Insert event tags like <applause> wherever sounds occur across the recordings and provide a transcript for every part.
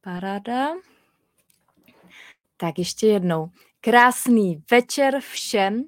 Paráda. Tak ještě jednou. Krásný večer všem.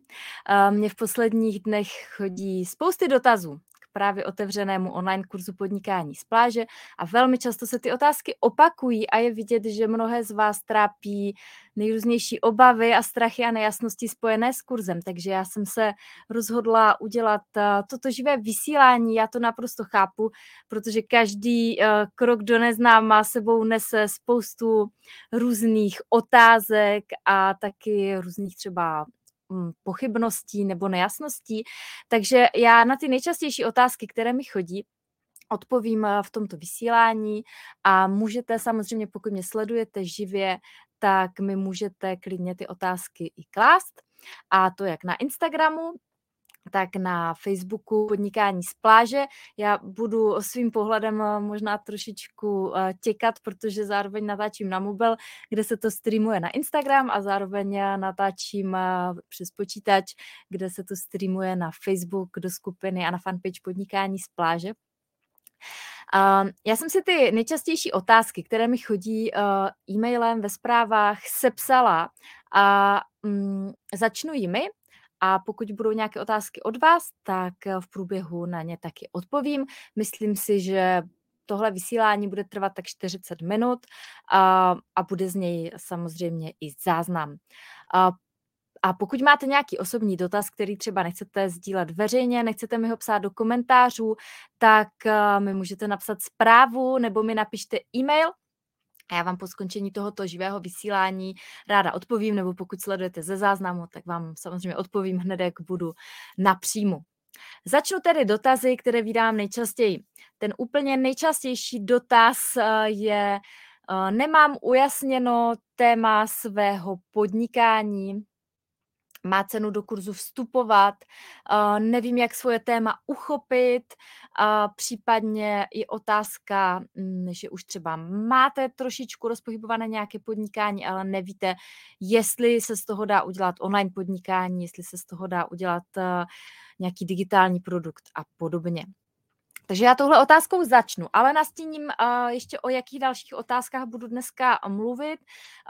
Mně v posledních dnech chodí spousty dotazů právě otevřenému online kurzu podnikání z pláže a velmi často se ty otázky opakují a je vidět, že mnohé z vás trápí nejrůznější obavy a strachy a nejasnosti spojené s kurzem. Takže já jsem se rozhodla udělat eh, toto živé vysílání. Já to naprosto chápu, protože každý eh, krok do neznáma sebou nese spoustu různých otázek a taky různých třeba pochybností nebo nejasností. Takže já na ty nejčastější otázky, které mi chodí, odpovím eh, v tomto vysílání a můžete samozřejmě, pokud mě sledujete živě, tak mi můžete klidně ty otázky i klást. A to jak na Instagramu, tak na Facebooku Podnikání z pláže. Já budu svým pohledem eh, možná trošičku eh, těkat, protože zároveň natáčím na mobil, kde se to streamuje na Instagram a zároveň natáčím eh, přes počítač, kde se to streamuje na Facebook do skupiny a na fanpage Podnikání z pláže. Já jsem si ty nejčastější otázky, které mi chodí e-mailem ve zprávách, sepsala a mm, začnu jimi a pokud budou nějaké otázky od vás, tak eh, v průběhu na ně taky odpovím. Myslím si, že tohle vysílání bude trvat tak 40 minut a, a bude z něj samozřejmě i záznam. A, a pokud máte nějaký osobní dotaz, který třeba nechcete sdílet veřejně, nechcete mi ho psát do komentářů, tak eh, mi můžete napsat zprávu nebo mi napište e-mail a já vám po skončení tohoto živého vysílání ráda odpovím, nebo pokud sledujete ze záznamu, tak vám samozřejmě odpovím hned, jak budu napřímo. Začnu tedy dotazy, které vydám nejčastěji. Ten úplně nejčastější dotaz eh, je, eh, nemám ujasněno téma svého podnikání, má cenu do kurzu vstupovat, uh, nevím, jak svoje téma uchopit, případně i otázka, mm, že už třeba máte trošičku rozpohybované nějaké podnikání, ale nevíte, jestli se z toho dá udělat online podnikání, jestli se z toho dá udělat uh, nějaký digitální produkt a podobně. Takže já touhle otázkou začnu, ale nastíním uh, ještě o jakých dalších otázkách budu dneska mluvit.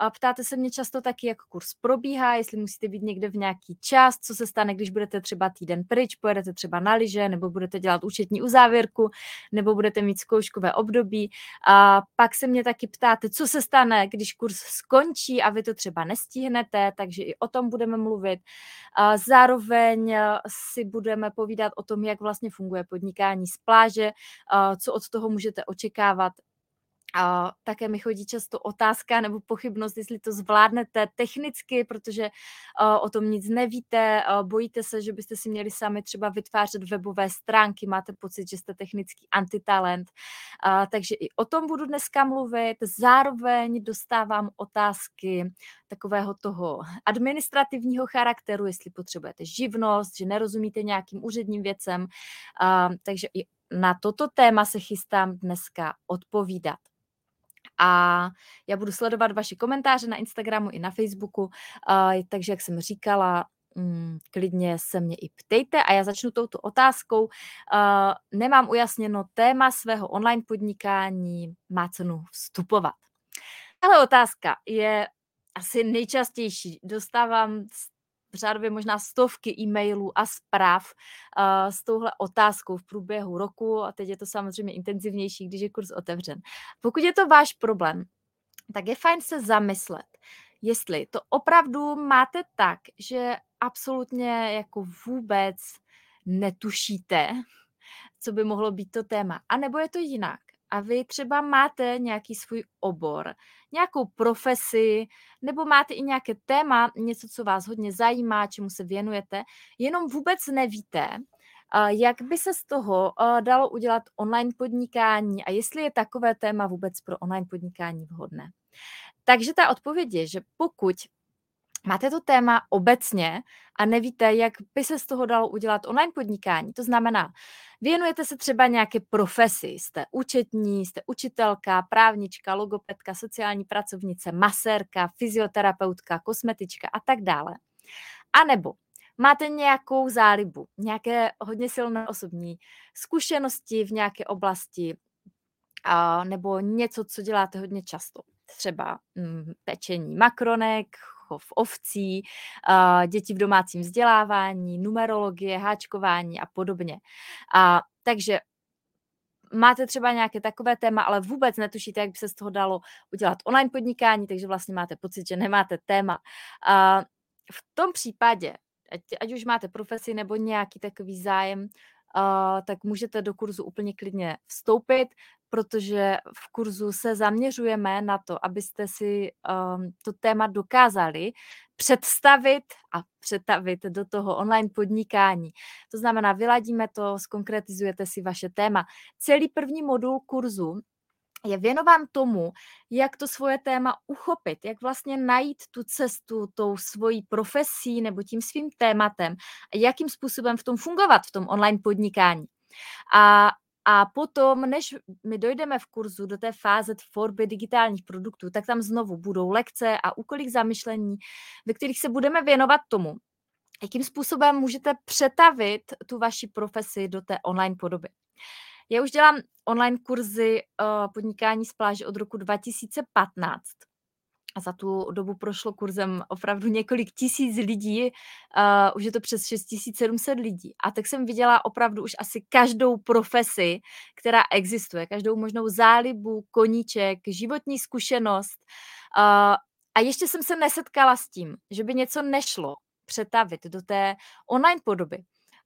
Uh, ptáte se mě často taky, jak kurz probíhá, jestli musíte být někde v nějaký čas, co se stane, když budete třeba týden pryč, pojedete třeba na lyže, nebo budete dělat účetní uzávěrku, nebo budete mít zkouškové období. A uh, pak se mě taky ptáte, co se stane, když kurz skončí a vy to třeba nestihnete, takže i o tom budeme mluvit. Uh, zároveň si budeme povídat o tom, jak vlastně funguje podnikání z pláže, pláže, co od toho můžete očekávat a také mi chodí často otázka nebo pochybnost, jestli to zvládnete technicky, protože o tom nic nevíte, bojíte se, že byste si měli sami třeba vytvářet webové stránky, máte pocit, že jste technický antitalent. Takže i o tom budu dneska mluvit. Zároveň dostávám otázky takového toho administrativního charakteru, jestli potřebujete živnost, že nerozumíte nějakým úředním věcem. Takže i na toto téma se chystám dneska odpovídat. A já budu sledovat vaše komentáře na Instagramu i na Facebooku, uh, takže jak jsem říkala, um, klidně se mě i ptejte a já začnu touto otázkou. Uh, nemám ujasněno téma svého online podnikání, má cenu vstupovat. Tahle otázka je asi nejčastější. Dostávám řádově možná stovky e-mailů a zpráv uh, s touhle otázkou v průběhu roku a teď je to samozřejmě intenzivnější, když je kurz otevřen. Pokud je to váš problém, tak je fajn se zamyslet, jestli to opravdu máte tak, že absolutně jako vůbec netušíte, co by mohlo být to téma. A nebo je to jinak a vy třeba máte nějaký svůj obor, nějakou profesi, nebo máte i nějaké téma, něco, co vás hodně zajímá, čemu se věnujete, jenom vůbec nevíte, jak by se z toho dalo udělat online podnikání a jestli je takové téma vůbec pro online podnikání vhodné. Takže ta odpověď je, že pokud máte to téma obecně a nevíte, jak by se z toho dalo udělat online podnikání, to znamená, věnujete se třeba nějaké profesi, jste účetní, jste učitelka, právnička, logopedka, sociální pracovnice, masérka, fyzioterapeutka, kosmetička a tak dále. A nebo máte nějakou zálibu, nějaké hodně silné osobní zkušenosti v nějaké oblasti, nebo něco, co děláte hodně často třeba mm, pečení makronek, chov ovcí, uh, děti v domácím vzdělávání, numerologie, háčkování a podobně. A, takže máte třeba nějaké takové téma, ale vůbec netušíte, jak by se z toho dalo udělat online podnikání, takže vlastně máte pocit, že nemáte téma. A v tom případě, ať, ať už máte profesi nebo nějaký takový zájem, tak můžete do kurzu úplně klidně vstoupit, protože v kurzu se zaměřujeme na to, abyste si um, to téma dokázali představit a přetavit do toho online podnikání. To znamená, vyladíme to, skonkretizujete si vaše téma. Celý první modul kurzu je věnován tomu, jak to svoje téma uchopit, jak vlastně najít tu cestu tou svojí profesí nebo tím svým tématem jakým způsobem v tom fungovat, v tom online podnikání. A a potom, než my dojdeme v kurzu do té fáze tvorby digitálních produktů, tak tam znovu budou lekce a úkoly k zamyšlení, ve kterých se budeme věnovat tomu, jakým způsobem můžete přetavit tu vaši profesi do té online podoby. Já už dělám online kurzy uh, podnikání z pláže od roku 2015 a za tu dobu prošlo kurzem opravdu několik tisíc lidí, uh, už je to přes 6700 lidí. A tak jsem viděla opravdu už asi každou profesi, která existuje, každou možnou zálibu, koníček, životní zkušenost. Uh, a ještě jsem se nesetkala s tím, že by něco nešlo přetavit do té online podoby.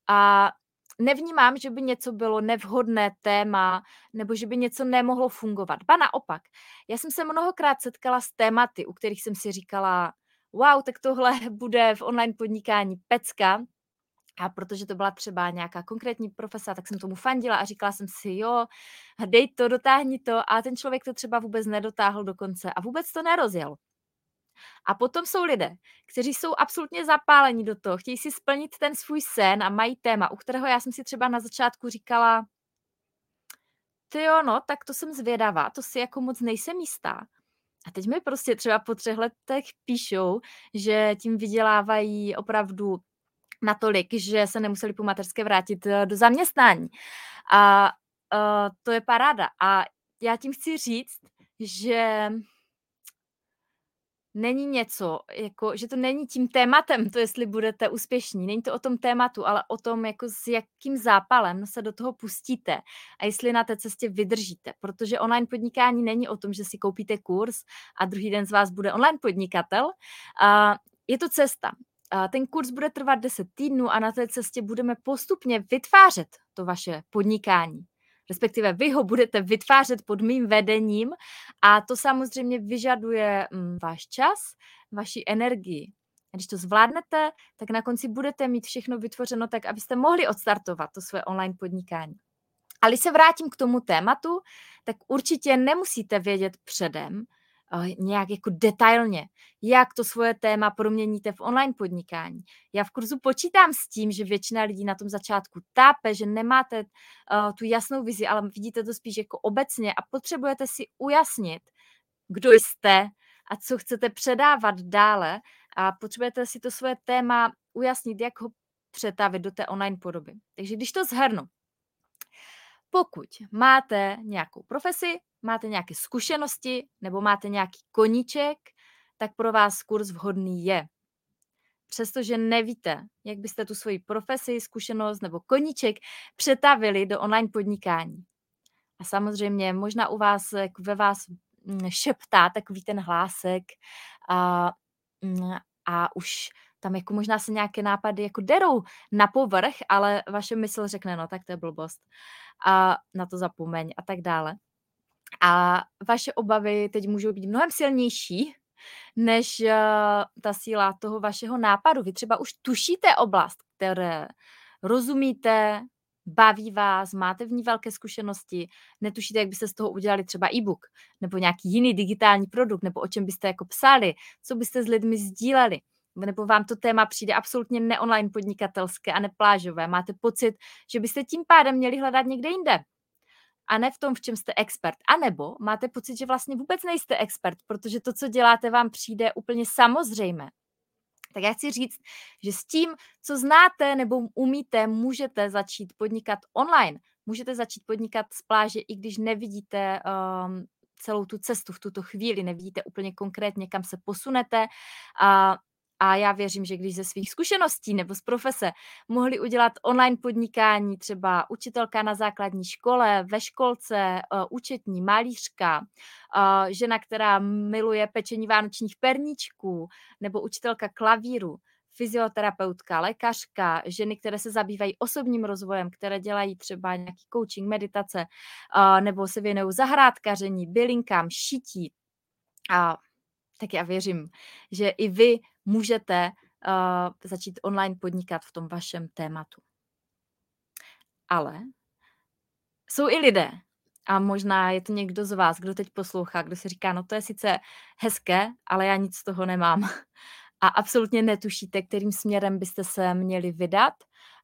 A nevnímám, že by něco bylo nevhodné téma nebo že by něco nemohlo fungovat. Ba naopak, já jsem se mnohokrát setkala s tématy, u kterých jsem si říkala, wow, tak tohle <laughs> bude v online podnikání pecka, a protože to byla třeba nějaká konkrétní profesa, tak jsem tomu fandila a říkala jsem si, jo, dej to, dotáhni to a ten člověk to třeba vůbec nedotáhl do konce a vůbec to nerozjel. A potom jsou lidé, kteří jsou absolutně zapálení do toho, chtějí si splnit ten svůj sen a mají téma, u kterého já jsem si třeba na začátku říkala, ty jo, no, tak to jsem zvědavá, to si jako moc nejsem jistá. A teď mi prostě třeba po třech letech píšou, že tím vydělávají opravdu natolik, že se nemuseli po mateřské vrátit eh, do zaměstnání. A uh, to je paráda. A já tím chci říct, že není něco, jako, že to není tím tématem, to jestli budete úspěšní. Není to o tom tématu, ale o tom, jako s jakým zápalem se do toho pustíte a jestli na té cestě vydržíte. Protože online podnikání není o tom, že si koupíte kurz a druhý den z vás bude online podnikatel. A je to cesta. A ten kurz bude trvat 10 týdnů a na té cestě budeme postupně vytvářet to vaše podnikání respektive vy ho budete vytvářet pod mým vedením a to samozřejmě vyžaduje mm, váš čas, vaši energii. A když to zvládnete, tak na konci budete mít všechno vytvořeno tak, abyste mohli odstartovat to své online podnikání. Ale když se vrátím k tomu tématu, tak určitě nemusíte vědět předem, nějak jako detailně, jak to svoje téma proměníte v online podnikání. Já v kurzu počítám s tím, že většina lidí na tom začátku tápe, že nemáte uh, tu jasnou vizi, ale vidíte to spíš jako obecně a potřebujete si ujasnit, kdo jste a co chcete předávat dále a potřebujete si to svoje téma ujasnit, jak ho přetavit do té online podoby. Takže když to zhrnu, pokud máte nějakou profesi, máte nějaké zkušenosti nebo máte nějaký koníček, tak pro vás kurz vhodný je. Přestože nevíte, jak byste tu svoji profesi, zkušenost nebo koníček přetavili do online podnikání. A samozřejmě možná u vás, jak ve vás mm, šeptá takový ten hlásek a, mm, a už tam jako možná se nějaké nápady jako derou na povrch, ale vaše mysl řekne, no tak to je blbost a na to zapomeň a tak dále. A vaše obavy teď můžou být mnohem silnější, než uh, ta síla toho vašeho nápadu. Vy třeba už tušíte oblast, které rozumíte, baví vás, máte v ní velké zkušenosti, netušíte, jak byste z toho udělali třeba e-book, nebo nějaký jiný digitální produkt, nebo o čem byste jako psali, co byste s lidmi sdíleli nebo vám to téma přijde absolutně neonline podnikatelské a neplážové, máte pocit, že byste tím pádem měli hledat někde jinde a ne v tom, v čem jste expert. A nebo máte pocit, že vlastně vůbec nejste expert, protože to, co děláte, vám přijde úplně samozřejmé. Tak já chci říct, že s tím, co znáte nebo umíte, můžete začít podnikat online. Můžete začít podnikat z pláže, i když nevidíte um, celou tu cestu v tuto chvíli, nevidíte úplně konkrétně, kam se posunete a a já věřím, že když ze svých zkušeností nebo z profese mohli udělat online podnikání, třeba učitelka na základní škole, ve školce, uh, účetní, malířka, uh, žena, která miluje pečení vánočních perníčků, nebo učitelka klavíru, fyzioterapeutka, lékařka, ženy, které se zabývají osobním rozvojem, které dělají třeba nějaký coaching, meditace, uh, nebo se věnují zahrádkaření, bylinkám, šití. A tak já věřím, že i vy můžete uh, začít online podnikat v tom vašem tématu. Ale jsou i lidé, a možná je to někdo z vás, kdo teď poslouchá, kdo si říká, no to je sice hezké, ale já nic z toho nemám. <laughs> A absolutně netušíte, kterým směrem byste se měli vydat.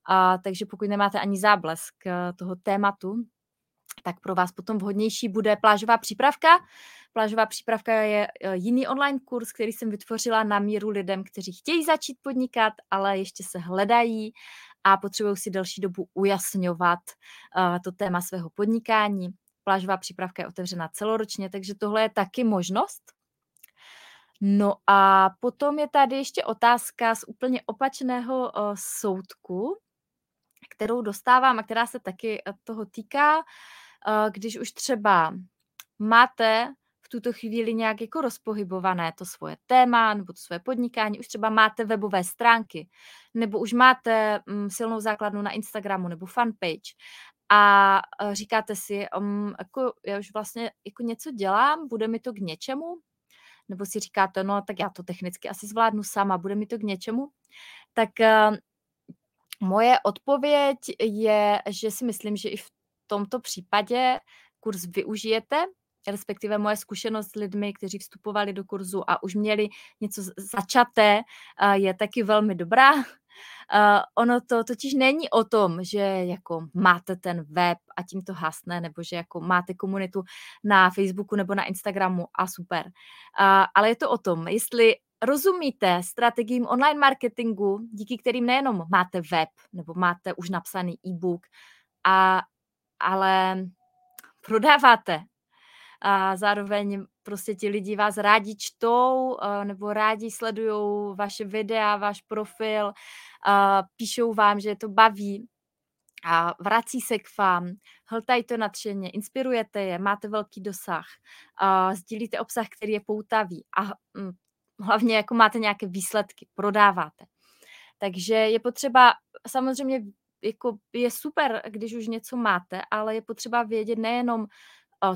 A, takže pokud nemáte ani záblesk eh, toho tématu, tak pro vás potom vhodnější bude plážová přípravka. Plážová přípravka je e, jiný online kurz, který jsem vytvořila na míru lidem, kteří chtějí začít podnikat, ale ještě se hledají a potřebují si delší dobu ujasňovat uh, to téma svého podnikání. Plážová přípravka je otevřena celoročně, takže tohle je taky možnost. No a potom je tady ještě otázka z úplně opačného uh, soudku, kterou dostávám a která se taky toho týká. Když už třeba máte tuto chvíli nějak jako rozpohybované to svoje téma nebo to svoje podnikání, už třeba máte webové stránky, nebo už máte mm, silnou základnu na Instagramu nebo fanpage a e, říkáte si, um, jako já už vlastně jako něco dělám, bude mi to k něčemu, nebo si říkáte, no tak já to technicky asi zvládnu sama, bude mi to k něčemu, tak uh, moje odpověď je, že si myslím, že i v tomto případě kurz využijete, respektive moje zkušenost s lidmi, kteří vstupovali do kurzu a už měli něco začaté, je taky velmi dobrá. <laughs> ono to totiž není o tom, že jako máte ten web a tím to hasne, nebo že jako máte komunitu na Facebooku nebo na Instagramu a super. ale je to o tom, jestli rozumíte strategiím online marketingu, díky kterým nejenom máte web nebo máte už napsaný e-book, a, ale prodáváte a zároveň prostě ti lidi vás rádi čtou nebo rádi sledují vaše videa, váš profil, píšou vám, že je to baví a vrací se k vám, hltají to nadšeně, inspirujete je, máte velký dosah, a sdílíte obsah, který je poutavý a hm, hlavně jako máte nějaké výsledky, prodáváte. Takže je potřeba samozřejmě jako je super, když už něco máte, ale je potřeba vědět nejenom,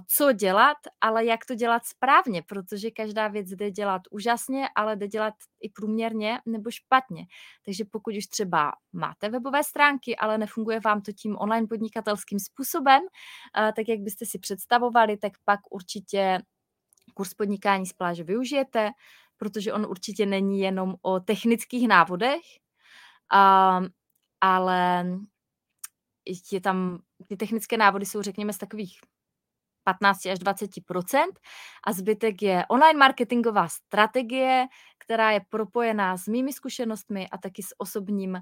co dělat, ale jak to dělat správně, protože každá věc jde dělat úžasně, ale jde dělat i průměrně nebo špatně. Takže pokud už třeba máte webové stránky, ale nefunguje vám to tím online podnikatelským způsobem, tak jak byste si představovali, tak pak určitě kurz podnikání z pláže využijete, protože on určitě není jenom o technických návodech, ale je tam, ty technické návody jsou, řekněme, z takových 15 až 20% a zbytek je online marketingová strategie, která je propojená s mými zkušenostmi a taky s osobním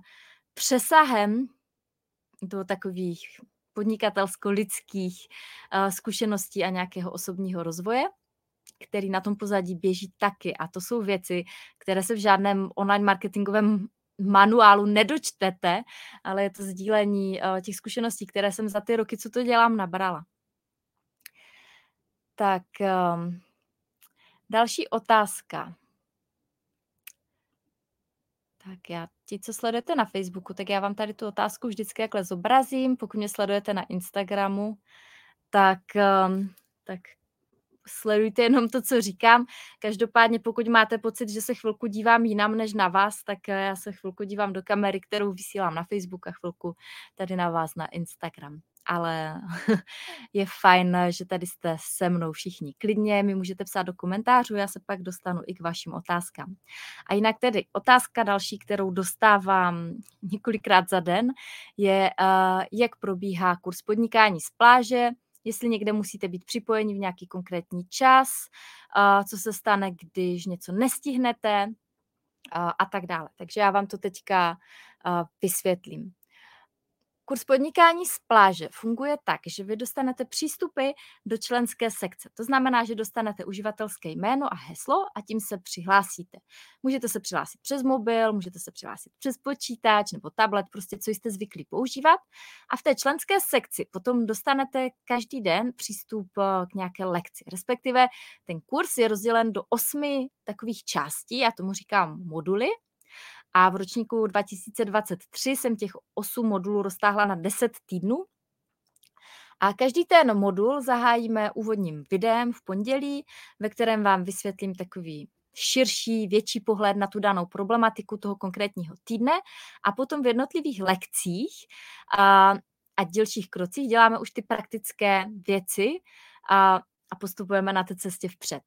přesahem do takových podnikatelsko-lidských uh, zkušeností a nějakého osobního rozvoje, který na tom pozadí běží taky. A to jsou věci, které se v žádném online marketingovém manuálu nedočtete, ale je to sdílení uh, těch zkušeností, které jsem za ty roky, co to dělám, nabrala. Tak um, další otázka. Tak já, ti, co sledujete na Facebooku, tak já vám tady tu otázku vždycky jakhle zobrazím. Pokud mě sledujete na Instagramu, tak, um, tak sledujte jenom to, co říkám. Každopádně, pokud máte pocit, že se chvilku dívám jinam než na vás, tak eh, já se chvilku dívám do kamery, kterou vysílám na Facebook a chvilku tady na vás na Instagram ale <laughs> je fajn, že tady jste se mnou všichni. Klidně mi můžete psát do komentářů, já se pak dostanu i k vašim otázkám. A jinak tedy otázka další, kterou dostávám několikrát za den, je, jak probíhá kurz podnikání z pláže, jestli někde musíte být připojeni v nějaký konkrétní čas, co se stane, když něco nestihnete a tak dále. Takže já vám to teďka vysvětlím. Kurz podnikání z pláže funguje tak, že vy dostanete přístupy do členské sekce. To znamená, že dostanete uživatelské jméno a heslo a tím se přihlásíte. Můžete se přihlásit přes mobil, můžete se přihlásit přes počítač nebo tablet, prostě co jste zvyklí používat. A v té členské sekci potom dostanete každý den přístup eh, k nějaké lekci. Respektive ten kurz je rozdělen do osmi takových částí, já tomu říkám moduly, a v ročníku 2023 jsem těch 8 modulů roztáhla na 10 týdnů. A každý ten modul zahájíme úvodním videem v pondělí, ve kterém vám vysvětlím takový širší, větší pohled na tu danou problematiku toho konkrétního týdne a potom v jednotlivých lekcích a, a dílčích krocích děláme už ty praktické věci a, a postupujeme na té cestě vpřed.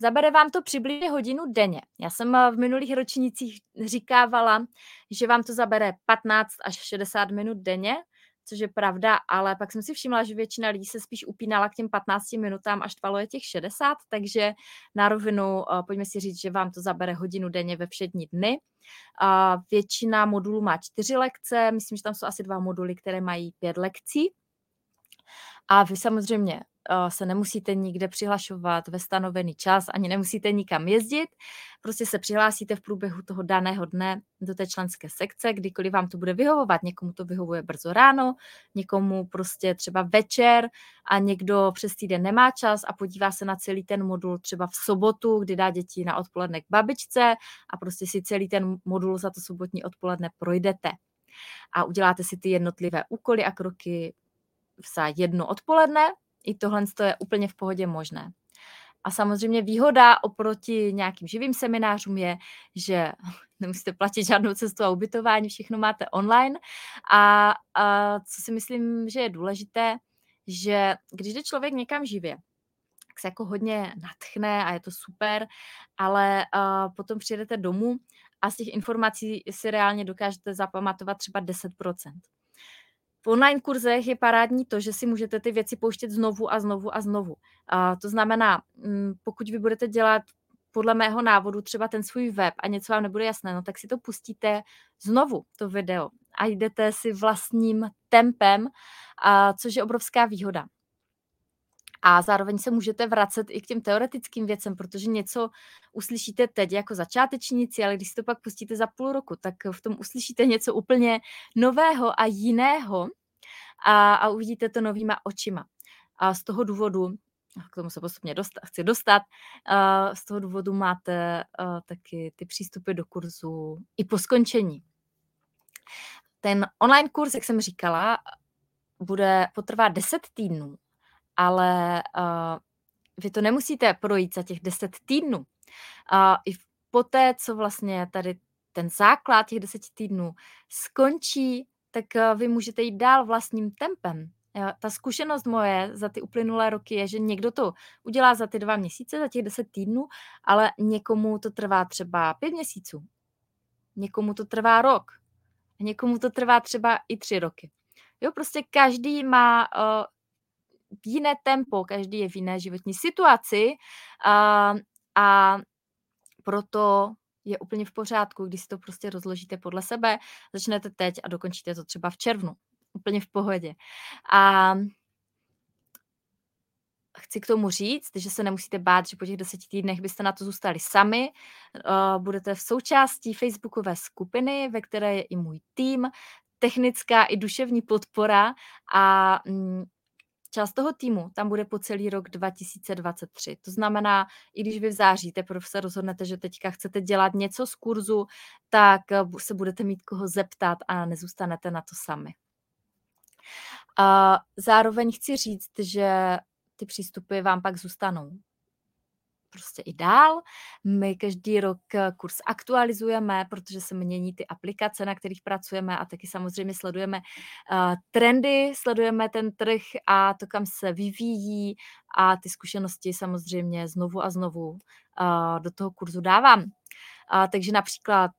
Zabere vám to přibližně hodinu denně. Já jsem eh, v minulých ročnících říkávala, že vám to zabere 15 až 60 minut denně, což je pravda, ale pak jsem si všimla, že většina lidí se spíš upínala k těm 15 minutám, až tvalo je těch 60, takže na rovinu eh, pojďme si říct, že vám to zabere hodinu denně ve všední dny. Většina modulů má čtyři lekce, myslím, že tam jsou asi dva moduly, které mají pět lekcí. A vy samozřejmě se nemusíte nikde přihlašovat ve stanovený čas, ani nemusíte nikam jezdit, prostě se přihlásíte v průběhu toho daného dne do té členské sekce, kdykoliv vám to bude vyhovovat. Někomu to vyhovuje brzo ráno, někomu prostě třeba večer a někdo přes týden nemá čas a podívá se na celý ten modul třeba v sobotu, kdy dá děti na odpoledne k babičce a prostě si celý ten modul za to sobotní odpoledne projdete a uděláte si ty jednotlivé úkoly a kroky za jedno odpoledne i tohle je úplně v pohodě možné. A samozřejmě výhoda oproti nějakým živým seminářům je, že <laughs> nemusíte platit žádnou cestu a ubytování, všechno máte online. A, a co si myslím, že je důležité, že když jde člověk někam živě, tak se jako hodně natchne a je to super, ale uh, potom přijedete domů a z těch informací si reálně dokážete zapamatovat třeba 10%. V online kurzech je parádní to, že si můžete ty věci pouštět znovu a znovu a znovu. A to znamená, mm, pokud vy budete dělat podle mého návodu třeba ten svůj web a něco vám nebude jasné, no tak si to pustíte znovu, to video, a jdete si vlastním tempem, a což je obrovská výhoda. A zároveň se můžete vracet i k těm teoretickým věcem, protože něco uslyšíte teď jako začátečníci, ale když si to pak pustíte za půl roku, tak v tom uslyšíte něco úplně nového a jiného a, a uvidíte to novýma očima. A z toho důvodu, k tomu se postupně dostat, chci dostat, z toho důvodu máte taky ty přístupy do kurzu i po skončení. Ten online kurz, jak jsem říkala, bude potrvat 10 týdnů ale uh, vy to nemusíte projít za těch deset týdnů. Uh, I poté, co vlastně tady ten základ těch deseti týdnů skončí, tak uh, vy můžete jít dál vlastním tempem. Jo, ta zkušenost moje za ty uplynulé roky je, že někdo to udělá za ty dva měsíce, za těch deset týdnů, ale někomu to trvá třeba pět měsíců. Někomu to trvá rok. Někomu to trvá třeba i tři roky. Jo, prostě každý má uh, jiné tempo, každý je v jiné životní situaci a, a proto je úplně v pořádku, když si to prostě rozložíte podle sebe, začnete teď a dokončíte to třeba v červnu. Úplně v pohodě. A chci k tomu říct, že se nemusíte bát, že po těch deseti týdnech byste na to zůstali sami. Budete v součástí facebookové skupiny, ve které je i můj tým, technická i duševní podpora a mm, Část toho týmu tam bude po celý rok 2023. To znamená, i když vy v září teprve se rozhodnete, že teďka chcete dělat něco z kurzu, tak eh, se budete mít koho zeptat a nezůstanete na to sami. A zároveň chci říct, že ty přístupy vám pak zůstanou prostě i dál. My každý rok eh, kurz aktualizujeme, protože se mění ty aplikace, na kterých pracujeme a taky samozřejmě sledujeme uh, trendy, sledujeme ten trh a to, kam se vyvíjí a ty zkušenosti samozřejmě znovu a znovu uh, do toho kurzu dávám. Takže například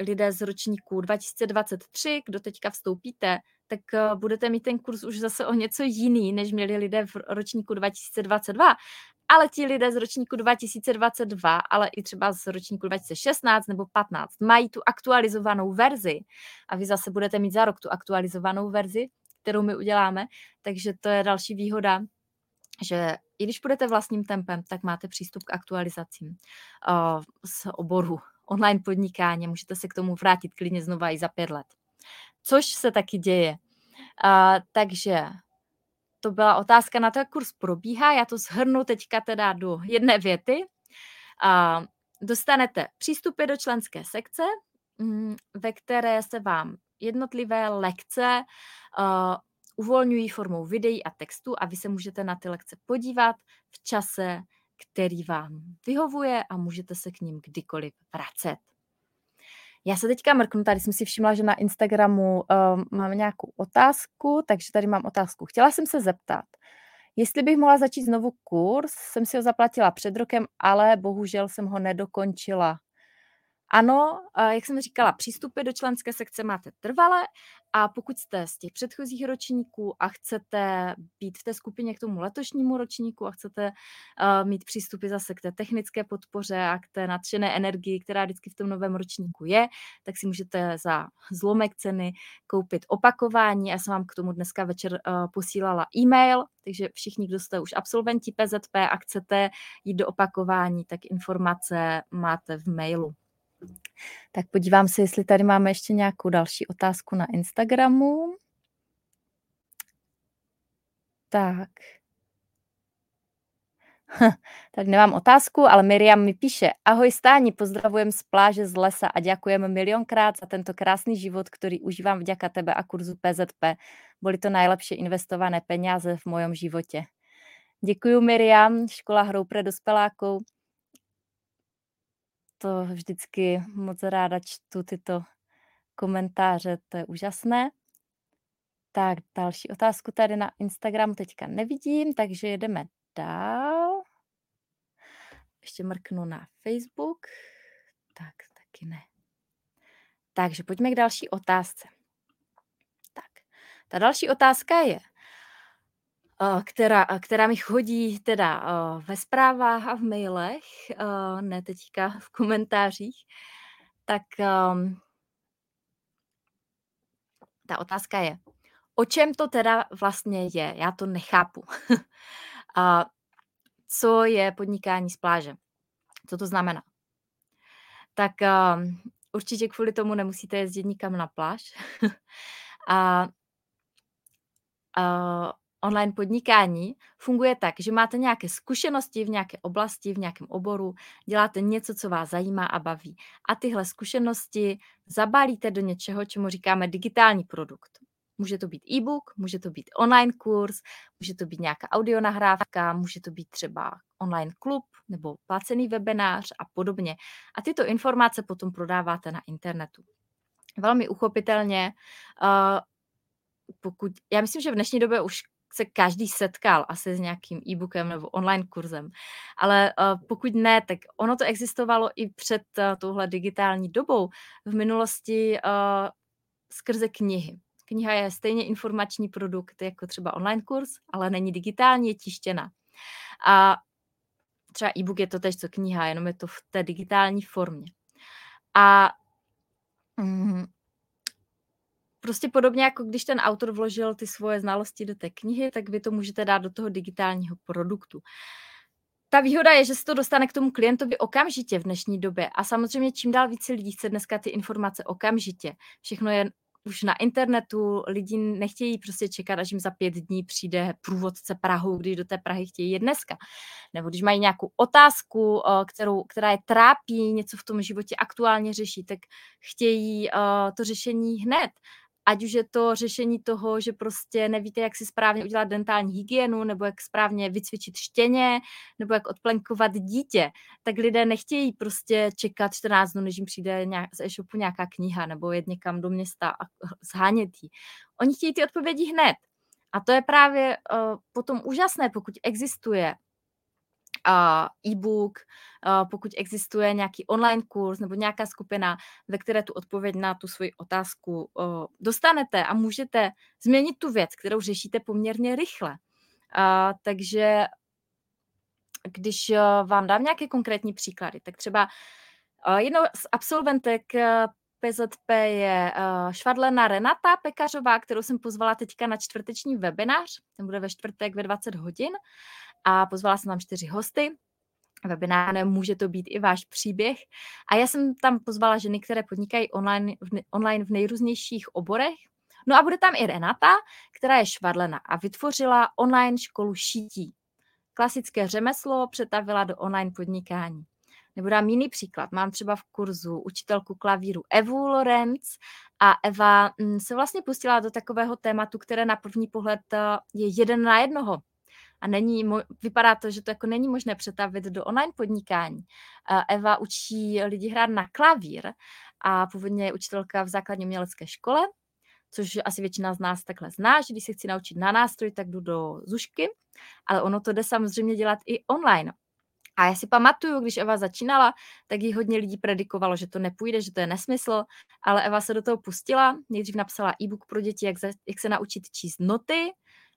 lidé z ročníku 2023, kdo teďka vstoupíte, tak budete mít ten kurz už zase o něco jiný, než měli lidé v ročníku 2022. ale ti lidé z ročníku 2022, ale i třeba z ročníku 2016 nebo 15 mají tu aktualizovanou verzi a vy zase budete mít za rok tu aktualizovanou verzi, kterou my uděláme, takže to je další výhoda, že i když budete vlastním tempem, tak máte přístup k aktualizacím uh, z oboru online podnikání. Můžete se k tomu vrátit klidně znova i za pět let. Což se taky děje. Uh, takže to byla otázka na to, jak kurz probíhá. Já to shrnu teďka teda do jedné věty. Uh, dostanete přístupy do členské sekce, um, ve které se vám jednotlivé lekce uvolňují formou videí a textu a vy se můžete na ty lekce podívat v čase, který vám vyhovuje a můžete se k ním kdykoliv vracet. Já se teďka mrknu, tady jsem si všimla, že na Instagramu um, mám nějakou otázku, takže tady mám otázku. Chtěla jsem se zeptat, jestli bych mohla začít znovu kurz, jsem si ho zaplatila před rokem, ale bohužel jsem ho nedokončila. Ano, jak jsem říkala, přístupy do členské sekce máte trvale a pokud jste z těch předchozích ročníků a chcete být v té skupině k tomu letošnímu ročníku a chcete uh, mít přístupy zase k té technické podpoře a k té nadšené energii, která vždycky v tom novém ročníku je, tak si můžete za zlomek ceny koupit opakování. Já jsem vám k tomu dneska večer uh, posílala e-mail, takže všichni, kdo jste už absolventi PZP a chcete jít do opakování, tak informace máte v mailu. Tak podívám se, jestli tady máme ještě nějakou další otázku na Instagramu. Tak. <laughs> tak nemám otázku, ale Miriam mi píše, ahoj stáni, pozdravujem z pláže z lesa a děkujeme milionkrát za tento krásný život, který užívám vďaka tebe a kurzu PZP. Byly to nejlepší investované peníze v mojom životě. Děkuji Miriam, škola hrou pre dospelákov to vždycky moc ráda čtu tyto komentáře, to je úžasné. Tak další otázku tady na Instagramu teďka nevidím, takže jedeme dál. Ještě mrknu na Facebook. Tak, taky ne. Takže pojďme k další otázce. Tak, ta další otázka je, která, která mi chodí teda ve zprávách a v mailech, ne teďka <laughs> v komentářích, tak um, ta otázka je, o čem to teda vlastně je? Já to nechápu. <laughs> a co je podnikání z pláže? Co to znamená? Tak um, určitě kvůli tomu nemusíte jezdit nikam na pláž. <laughs> a uh, online podnikání funguje tak, že máte nějaké zkušenosti v nějaké oblasti, v nějakém oboru, děláte něco, co vás zajímá a baví. A tyhle zkušenosti zabalíte do něčeho, čemu říkáme digitální produkt. Může to být e-book, může to být online kurz, může to být nějaká audionahrávka, může to být třeba online klub nebo placený webinář a podobně. A tyto informace potom prodáváte na internetu. Velmi uchopitelně, uh, pokud, já myslím, že v dnešní době už se každý setkal asi s nějakým e-bookem nebo online kurzem. Ale uh, pokud ne, tak ono to existovalo i před uh, touhle digitální dobou. V minulosti uh, skrze knihy. Kniha je stejně informační produkt jako třeba online kurz, ale není digitální, je tištěna. A třeba e-book je to tež co kniha, jenom je to v té digitální formě. A mm, Prostě podobně jako když ten autor vložil ty svoje znalosti do té knihy, tak vy to můžete dát do toho digitálního produktu. Ta výhoda je, že se to dostane k tomu klientovi okamžitě v dnešní době a samozřejmě čím dál více lidí chce dneska ty informace okamžitě. Všechno je už na internetu, lidi nechtějí prostě čekat, až jim za pět dní přijde průvodce Prahou, když do té Prahy chtějí jít dneska. Nebo když mají nějakou otázku, eh, kterou, která je trápí, něco v tom životě aktuálně řeší, tak chtějí uh, to řešení hned ať už je to řešení toho, že prostě nevíte, jak si správně udělat dentální hygienu, nebo jak správně vycvičit štěně, nebo jak odplenkovat dítě, tak lidé nechtějí prostě čekat 14 dnů, než jim přijde nějak, z e-shopu nějaká kniha, nebo jet někam do města a zhánět jí. Oni chtějí ty odpovědi hned. A to je právě uh, potom úžasné, pokud existuje e-book, pokud existuje nějaký online kurz nebo nějaká skupina, ve které tu odpověď na tu svoji otázku dostanete a můžete změnit tu věc, kterou řešíte poměrně rychle. Takže když eh, vám dám nějaké konkrétní příklady, tak třeba eh, jednou z absolventek PZP je Švadlena Renata Pekařová, kterou jsem pozvala teďka na čtvrteční webinář. Ten bude ve čtvrtek ve 20 hodin. A pozvala jsem tam čtyři hosty. Webinár může to být i váš příběh. A já jsem tam pozvala ženy, které podnikají online v, online v nejrůznějších oborech. No a bude tam i Renata, která je švadlena a vytvořila online školu šítí. Klasické řemeslo přetavila do online podnikání. Nebo dám jiný příklad. Mám třeba v kurzu učitelku klavíru Evu Lorenz a Eva mm, se vlastně pustila do takového tématu, které na první pohled eh, je jeden na jednoho. A není, vypadá to, že to jako není možné přetavit do online podnikání. Eva učí lidi hrát na klavír a původně je učitelka v základní umělecké škole, což asi většina z nás takhle zná, že když se chci naučit na nástroj, tak jdu do Zušky, ale ono to jde samozřejmě dělat i online. A já si pamatuju, když Eva začínala, tak jí hodně lidí predikovalo, že to nepůjde, že to je nesmysl, ale Eva se do toho pustila, nejdřív napsala e-book pro děti, jak, za, jak se naučit číst noty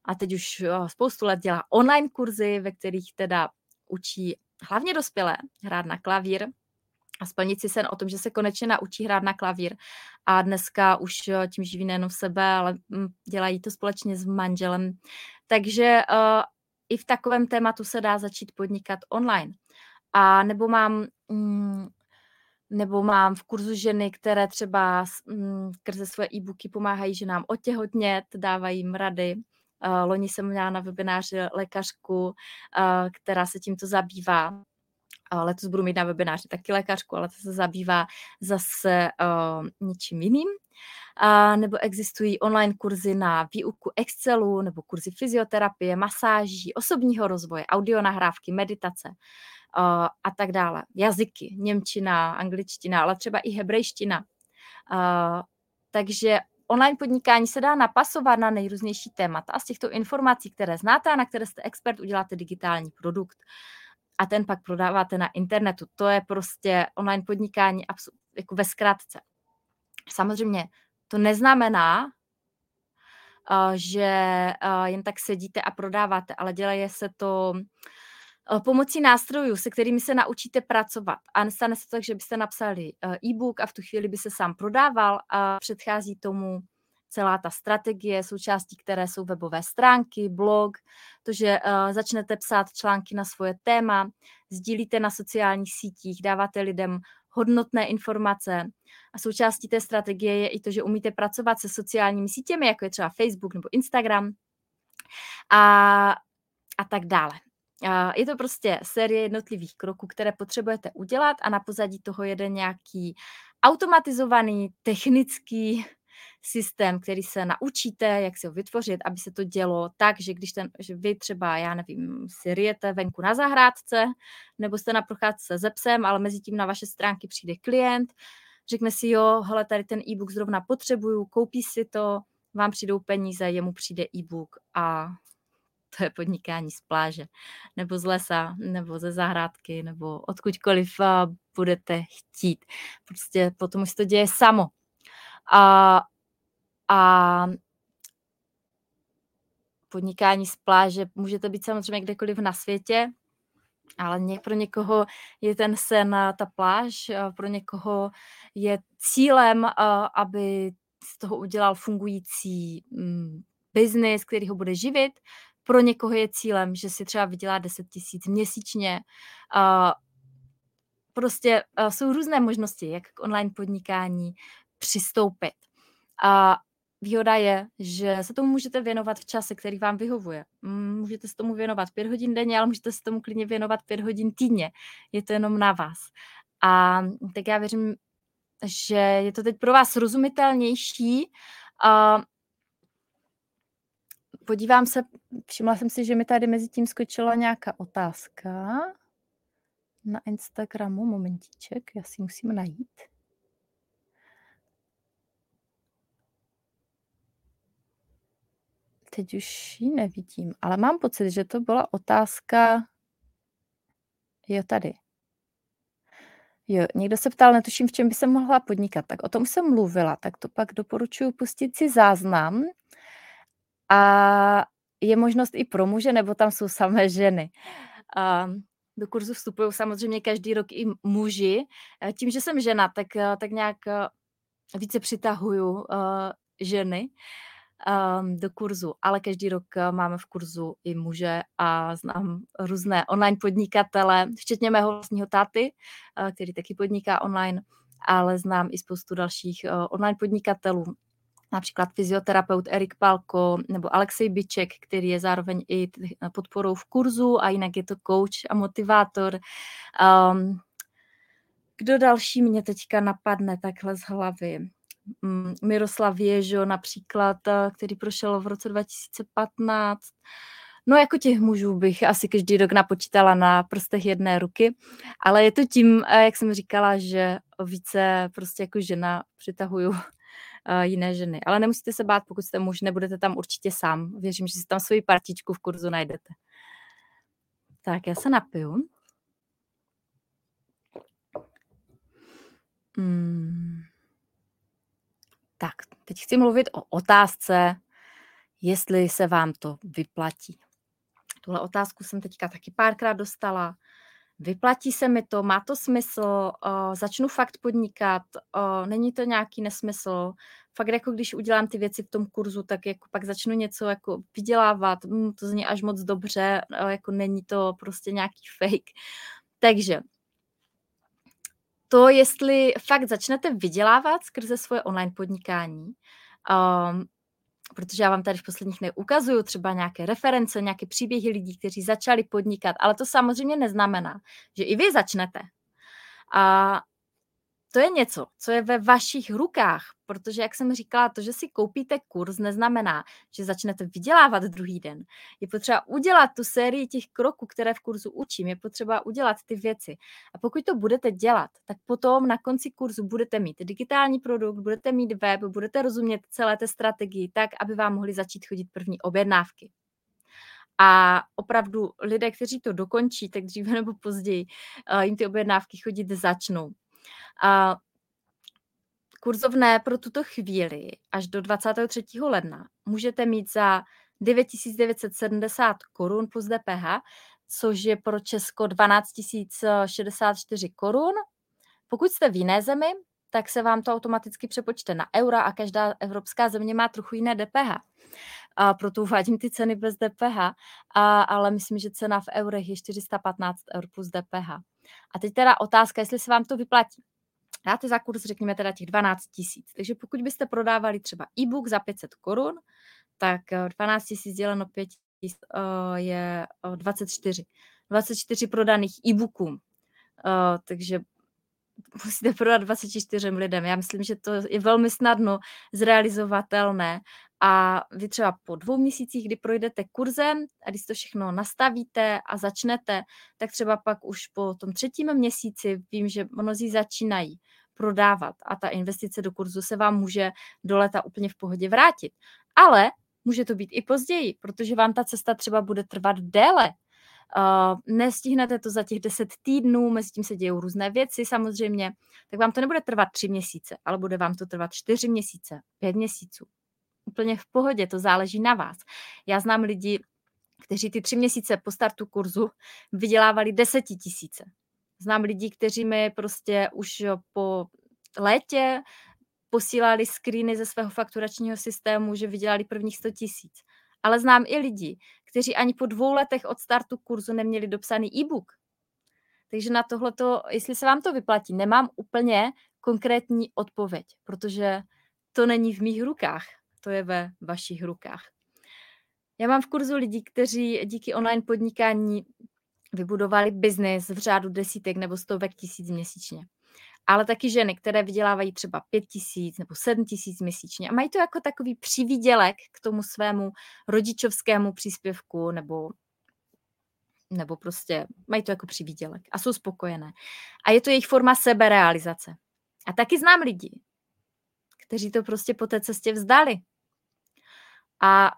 a teď už spoustu let dělá online kurzy, ve kterých teda učí hlavně dospělé hrát na klavír, a splnit si sen o tom, že se konečně naučí hrát na klavír. A dneska už tím živí nejenom sebe, ale mm, dělají to společně s manželem. Takže uh, i v takovém tématu se dá začít podnikat online. A nebo mám, mm, nebo mám v kurzu ženy, které třeba mm, skrze svoje e-booky pomáhají ženám otěhotnět, dávají jim rady. Uh, loni jsem měla na webináři lékařku, uh, která se tímto zabývá letos budu mít na webináři taky lékařku, ale to se zabývá zase uh, něčím jiným. Uh, nebo existují online kurzy na výuku Excelu, nebo kurzy fyzioterapie, masáží, osobního rozvoje, audionahrávky, meditace a tak dále. Jazyky, němčina, angličtina, ale třeba i hebrejština. Takže online podnikání se dá napasovat na nejrůznější témata a z těchto informací, které znáte a na které jste expert, uděláte digitální produkt a ten pak prodáváte na internetu. To je prostě online podnikání jako ve zkratce. Samozřejmě to neznamená, eh, že eh, jen tak sedíte a prodáváte, ale dělají se to pomocí nástrojů, se kterými se naučíte pracovat. A nestane se tak, že byste napsali e-book a v tu chvíli by se sám prodával a předchází tomu celá ta strategie, součástí které jsou webové stránky, blog, to, že uh, začnete psát články na svoje téma, sdílíte na sociálních sítích, dáváte lidem hodnotné informace. A součástí té strategie je i to, že umíte pracovat se sociálními sítěmi, jako je třeba Facebook nebo Instagram a, a tak dále. Je to prostě série jednotlivých kroků, které potřebujete udělat a na pozadí toho jede nějaký automatizovaný, technický systém, který se naučíte, jak si ho vytvořit, aby se to dělo tak, že když ten, že vy třeba, já nevím, si ryjete venku na zahrádce, nebo jste na procházce se psem, ale mezi tím na vaše stránky přijde klient, řekne si, jo, hele, tady ten e-book zrovna potřebuju, koupí si to, vám přijdou peníze, jemu přijde e-book a to je podnikání z pláže, nebo z lesa, nebo ze zahrádky, nebo odkudkoliv budete chtít. Prostě potom už to děje samo. A, a podnikání z pláže může to být samozřejmě kdekoliv na světě, ale pro někoho je ten sen ta pláž, pro někoho je cílem, aby z toho udělal fungující mm, biznis, který ho bude živit. Pro někoho je cílem, že si třeba vydělá 10 tisíc měsíčně. Prostě jsou různé možnosti, jak k online podnikání přistoupit. A výhoda je, že se tomu můžete věnovat v čase, který vám vyhovuje. Mm, můžete se tomu věnovat pět hodin denně, ale můžete se tomu klidně věnovat pět hodin týdně. Je to jenom na vás. A tak já věřím, že je to teď pro vás srozumitelnější. Podívám se, všimla jsem si, že mi tady mezi tím skočila nějaká otázka na Instagramu. Momentíček, já si musím najít. teď už ji nevidím, ale mám pocit, že to byla otázka. Jo, tady. Jo, někdo se ptal, netuším, v čem by se mohla podnikat. Tak o tom jsem mluvila, tak to pak doporučuji pustit si záznam. A je možnost i pro muže, nebo tam jsou samé ženy. A do kurzu vstupují samozřejmě každý rok i muži. Eh, tím, že jsem žena, tak, eh, tak nějak více přitahuju ženy um, do kurzu, ale každý rok máme v kurzu i muže a znám různé online podnikatele, včetně mého vlastního táty, který taky podniká online, ale znám i spoustu dalších online podnikatelů, například fyzioterapeut Erik Palko nebo Alexej Biček, který je zároveň i podporou v kurzu a jinak je to coach a motivátor. Um, kdo další mě teďka napadne takhle z hlavy? Mm, Miroslav Ježo například, eh, který prošel v roce 2015. No jako těch mužů bych asi každý rok napočítala na prstech jedné ruky, ale je to tím, eh, jak jsem říkala, že více prostě jako žena přitahuju uh, jiné ženy. Ale nemusíte se bát, pokud jste muž, nebudete tam určitě sám. Věřím, že si tam svoji partičku v kurzu najdete. Tak, já se napiju. Hmm. Tak, teď chci mluvit o otázce, jestli se vám to vyplatí. Tuhle otázku jsem teďka taky párkrát dostala vyplatí se mi to, má to smysl, uh, začnu fakt podnikat, uh, není to nějaký nesmysl. Fakt jako když udělám ty věci v tom kurzu, tak jako pak začnu něco jako vydělávat, mm, to zní až moc dobře, uh, jako není to prostě nějaký <laughs> fake. Takže to, jestli fakt začnete vydělávat skrze svoje online podnikání, um, protože já vám tady v posledních dnech ukazuju třeba nějaké reference, nějaké příběhy lidí, kteří začali podnikat, ale to samozřejmě neznamená, že i vy začnete. A to je něco, co je ve vašich rukách, protože, jak jsem říkala, to, že si koupíte kurz, neznamená, že začnete vydělávat druhý den. Je potřeba udělat tu sérii těch kroků, které v kurzu učím, je potřeba udělat ty věci. A pokud to budete dělat, tak potom na konci kurzu budete mít digitální produkt, budete mít web, budete rozumět celé té strategii tak, aby vám mohli začít chodit první objednávky. A opravdu lidé, kteří to dokončí, tak dříve nebo později eh, jim ty objednávky chodit začnou. A kurzovné pro tuto chvíli až do 23. ledna můžete mít za 9970 korun plus DPH, což je pro Česko 12 064 korun. Pokud jste v jiné zemi, tak se vám to automaticky přepočte na eura a každá evropská země má trochu jiné DPH. A proto uvádím ty ceny bez DPH, a, ale myslím, že cena v eurech je 415 eur plus DPH. A teď teda otázka, jestli se vám to vyplatí dáte za kurz, řekněme teda těch 12 tisíc. Takže pokud byste prodávali třeba e-book za 500 korun, tak 12 eh, tisíc děleno 5 tisíc uh, je 24. Eh, 24 prodaných e-booků. Takže musíte prodat 24 lidem. Já myslím, že to je velmi snadno zrealizovatelné a vy třeba po dvou měsících, kdy projdete kurzem a když to všechno nastavíte a začnete, tak třeba pak už po tom třetím měsíci vím, že mnozí začínají prodávat a ta investice do kurzu se vám může do leta úplně v pohodě vrátit. Ale může to být i později, protože vám ta cesta třeba bude trvat déle. Uh, nestihnete to za těch 10 týdnů, mezi tím se dějou různé věci samozřejmě, tak vám to nebude trvat 3 měsíce, ale bude vám to trvat 4 měsíce, 5 měsíců. Úplně v pohodě, to záleží na vás. Já znám lidi, kteří ty tři měsíce po startu kurzu vydělávali desetitisíce. Znám lidi, kteří mi prostě už po létě posílali screeny ze svého fakturačního systému, že vydělali prvních 100 tisíc. Ale znám i lidi, kteří ani po dvou letech od startu kurzu neměli dopsaný e-book. Takže na tohleto, jestli se vám to vyplatí, nemám úplně konkrétní odpověď, protože to není v mých rukách, to je ve vašich rukách. Já mám v kurzu lidí, kteří díky online podnikání vybudovali biznis v řádu desítek nebo stovek tisíc měsíčně. Ale taky ženy, které vydělávají třeba pět tisíc nebo sedm tisíc měsíčně a mají to jako takový přivídělek k tomu svému rodičovskému příspěvku nebo nebo prostě mají to jako přivídělek a jsou spokojené. A je to jejich forma seberealizace. A taky znám lidi, kteří to prostě po té cestě vzdali. A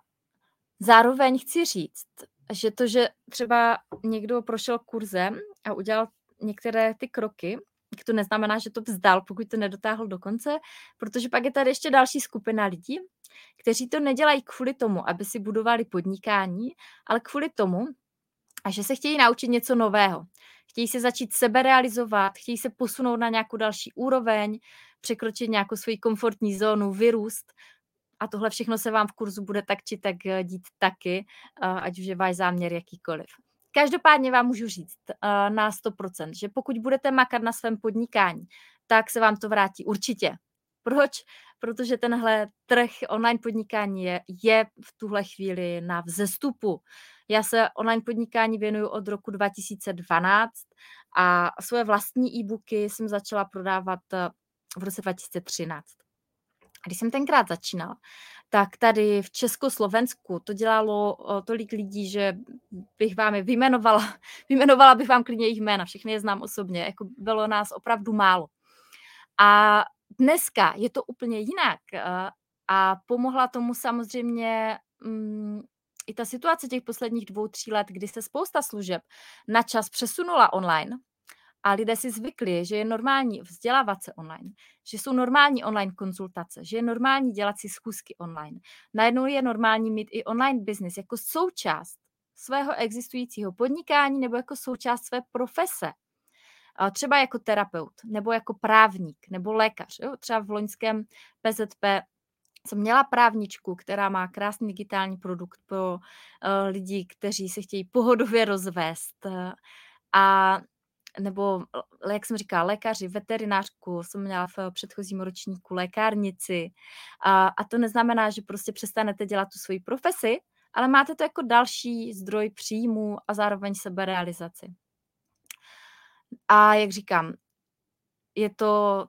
zároveň chci říct, že to, že třeba někdo prošel kurzem a udělal některé ty kroky, to neznamená, že to vzdal, pokud to nedotáhl do konce, protože pak je tady ještě další skupina lidí, kteří to nedělají kvůli tomu, aby si budovali podnikání, ale kvůli tomu, a že se chtějí naučit něco nového. Chtějí se začít seberealizovat, chtějí se posunout na nějakou další úroveň, překročit nějakou svoji komfortní zónu, vyrůst. A tohle všechno se vám v kurzu bude tak či tak eh, dít taky, eh, ať už je váš záměr jakýkoliv. Každopádně vám můžu říct uh, na 100%, že pokud budete makat na svém podnikání, tak se vám to vrátí určitě. Proč? Protože tenhle trh online podnikání je, je v tuhle chvíli na vzestupu. Já se online podnikání věnuju od roku 2012 a svoje vlastní e-booky jsem začala prodávat eh, v roce 2013. Když jsem tenkrát začínala, tak tady v Československu to dělalo tolik lidí, že bych vám je vyjmenovala, <laughs> vyjmenovala bych vám klidně jejich jména, všechny je znám osobně, jako bylo nás opravdu málo. A dneska je to úplně jinak a pomohla tomu samozřejmě mm, i ta situace těch posledních dvou, tří let, kdy se spousta služeb na čas přesunula online, a lidé si zvykli, že je normální vzdělávat se online, že jsou normální online konzultace, že je normální dělat si schůzky online. Najednou je normální mít i online business jako součást svého existujícího podnikání nebo jako součást své profese. Třeba jako terapeut, nebo jako právník, nebo lékař. Jo? Třeba v loňském PZP jsem měla právničku, která má krásný digitální produkt pro uh, lidi, kteří se chtějí pohodově rozvést. A nebo, jak jsem říkala, lékaři, veterinářku, jsem měla v předchozím ročníku lékárnici. A, a to neznamená, že prostě přestanete dělat tu svoji profesi, ale máte to jako další zdroj příjmu a zároveň seberealizaci. A jak říkám, je to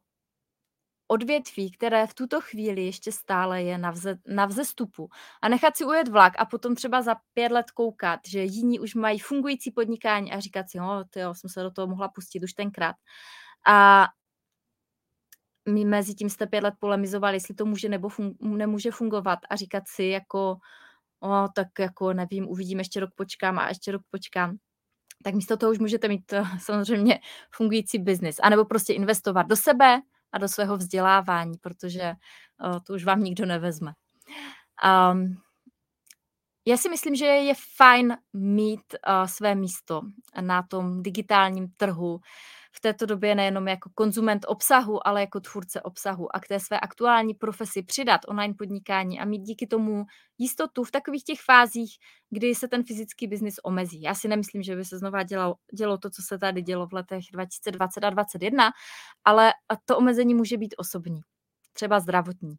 odvětví, které v tuto chvíli ještě stále je na, vze, na vzestupu. A nechat si ujet vlak a potom třeba za pět let koukat, že jiní už mají fungující podnikání a říkat si, no, jo, jsem se do toho mohla pustit už tenkrát. A my mezi tím jste pět let polemizovali, jestli to může nebo fun- nemůže fungovat a říkat si jako, o, tak jako nevím, uvidím, ještě rok počkám a ještě rok počkám tak místo toho už můžete mít eh, samozřejmě fungující biznis. A nebo prostě investovat do sebe, a do svého vzdělávání, protože uh, to už vám nikdo nevezme. Um, já si myslím, že je fajn mít uh, své místo na tom digitálním trhu, v této době nejenom jako konzument obsahu, ale jako tvůrce obsahu a k té své aktuální profesi přidat online podnikání a mít díky tomu jistotu v takových těch fázích, kdy se ten fyzický biznis omezí. Já si nemyslím, že by se znova dělalo, dělo to, co se tady dělo v letech 2020 a 2021, ale to omezení může být osobní, třeba zdravotní.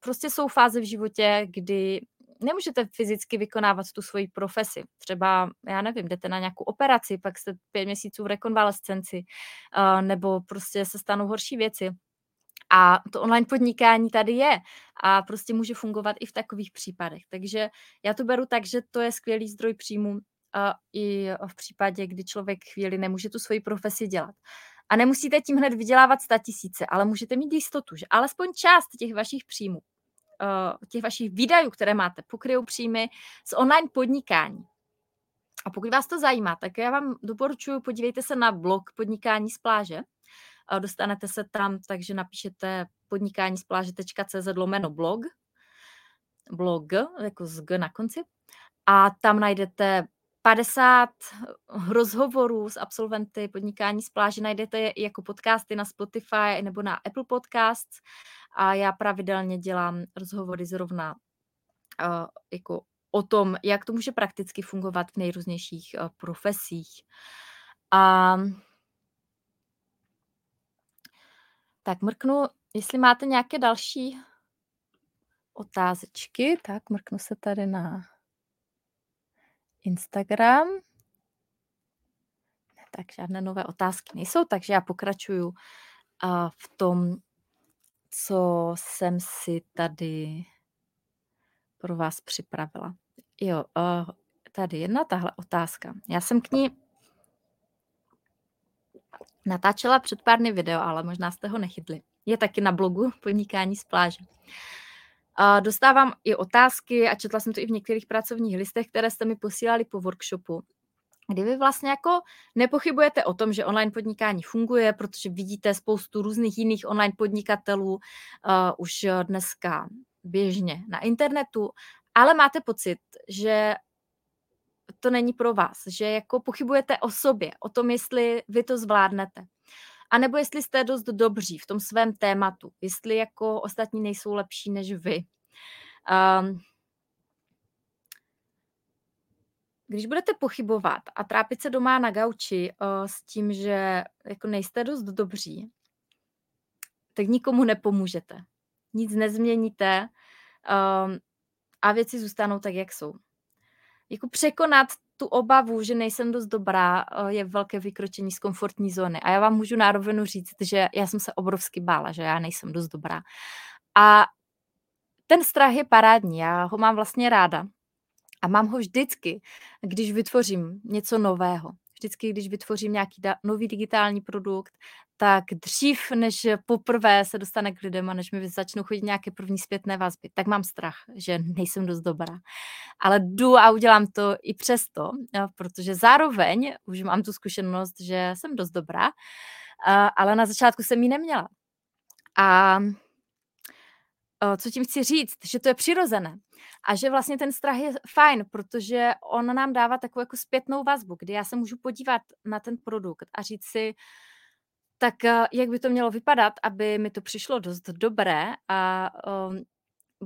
Prostě jsou fáze v životě, kdy nemůžete fyzicky vykonávat tu svoji profesi. Třeba, já nevím, jdete na nějakou operaci, pak jste pět měsíců v rekonvalescenci, uh, nebo prostě se stanou horší věci. A to online podnikání tady je a prostě může fungovat i v takových případech. Takže já to beru tak, že to je skvělý zdroj příjmu uh, i v případě, kdy člověk chvíli nemůže tu svoji profesi dělat. A nemusíte tím hned vydělávat tisíce, ale můžete mít jistotu, že alespoň část těch vašich příjmů uh, těch vašich výdajů, které máte, pokryjou příjmy z online podnikání. A pokud vás to zajímá, tak já vám doporučuji, podívejte se na blog Podnikání z pláže. Uh, dostanete se tam, takže napíšete podnikání z pláže.cz lomeno blog, blog, jako z G na konci. A tam najdete 50 rozhovorů s absolventy podnikání z pláže najdete je jako podcasty na Spotify nebo na Apple Podcasts a já pravidelně dělám rozhovory zrovna uh, jako o tom, jak to může prakticky fungovat v nejrůznějších uh, profesích. A tak mrknu, jestli máte nějaké další otázečky, tak mrknu se tady na Instagram. Tak žádné nové otázky nejsou, takže já pokračuju uh, v tom, co jsem si tady pro vás připravila. Jo, uh, tady jedna tahle otázka. Já jsem k ní natáčela před pár dny video, ale možná jste ho nechytli. Je taky na blogu <laughs> Podnikání z pláže. Uh, dostávám i otázky a četla jsem to i v některých pracovních listech, které jste mi posílali po workshopu kdy vy vlastně jako nepochybujete o tom, že online podnikání funguje, protože vidíte spoustu různých jiných online podnikatelů uh, už dneska běžně na internetu, ale máte pocit, že to není pro vás, že jako pochybujete o sobě, o tom, jestli vy to zvládnete. A nebo jestli jste dost dobří v tom svém tématu, jestli jako ostatní nejsou lepší než vy. Um, když budete pochybovat a trápit se doma na gauči uh, s tím, že jako nejste dost dobří, tak nikomu nepomůžete. Nic nezměníte um, a věci zůstanou tak, jak jsou. Jako překonat tu obavu, že nejsem dost dobrá, uh, je velké vykročení z komfortní zóny. A já vám můžu nárovenu říct, že já jsem se obrovsky bála, že já nejsem dost dobrá. A ten strach je parádní, já ho mám vlastně ráda. A mám ho vždycky, když vytvořím něco nového. Vždycky, když vytvořím nějaký da- nový digitální produkt, tak dřív, než poprvé se dostane k lidem a než mi začnou chodit nějaké první zpětné vazby, tak mám strach, že nejsem dost dobrá. Ale jdu a udělám to i přesto, protože zároveň už mám tu zkušenost, že jsem dost dobrá, ale na začátku jsem ji neměla. A co tím chci říct, že to je přirozené a že vlastně ten strach je fajn, protože on nám dává takovou jako zpětnou vazbu, kdy já se můžu podívat na ten produkt a říct si, tak eh, jak by to mělo vypadat, aby mi to přišlo dost dobré a um,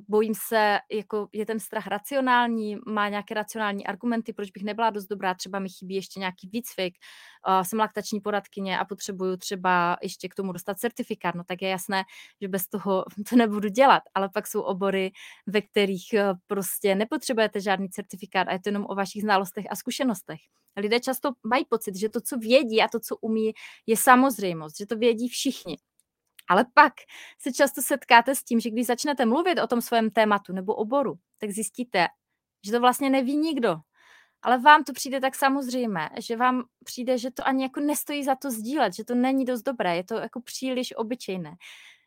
bojím se, jako je ten strach racionální, má nějaké racionální argumenty, proč bych nebyla dost dobrá, třeba mi chybí ještě nějaký výcvik, uh, jsem laktační poradkyně a potřebuju třeba ještě k tomu dostat certifikát, no tak je jasné, že bez toho <laughs> to nebudu dělat, ale pak jsou obory, ve kterých uh, prostě nepotřebujete žádný certifikát a je to jenom o vašich znalostech a zkušenostech. Lidé často mají pocit, že to, co vědí a to, co umí, je samozřejmost, že to vědí všichni. Ale pak se často setkáte s tím, že když začnete mluvit o tom svém tématu nebo oboru, tak zjistíte, že to vlastně neví nikdo. Ale vám to přijde tak samozřejmé, že vám přijde, že to ani jako nestojí za to sdílet, že to není dost dobré, je to jako příliš obyčejné.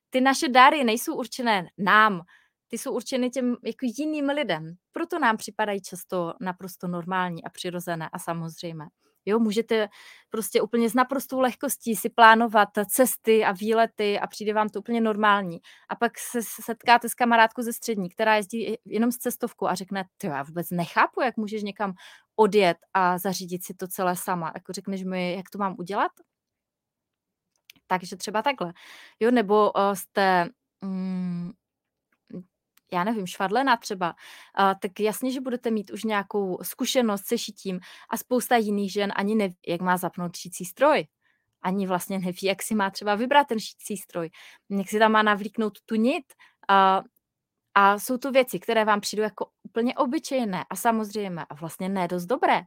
Ty naše dary nejsou určené nám, ty jsou určeny těm jako jiným lidem. Proto nám připadají často naprosto normální a přirozené a samozřejmé. Jo, můžete prostě úplně s naprostou lehkostí si plánovat cesty a výlety a přijde vám to úplně normální. A pak se setkáte s kamarádkou ze střední, která jezdí jenom s cestovkou a řekne, ty já vůbec nechápu, jak můžeš někam odjet a zařídit si to celé sama. Jako řekneš mi, jak to mám udělat? Takže třeba takhle. Jo, nebo uh, jste mm, já nevím, švadlena třeba, uh, tak jasně, že budete mít už nějakou zkušenost se šitím a spousta jiných žen ani neví, jak má zapnout šící stroj. Ani vlastně neví, jak si má třeba vybrat ten šící stroj, jak si tam má navlíknout tu nit. Uh, a jsou to věci, které vám přijdou jako úplně obyčejné a samozřejmé a vlastně ne dost dobré,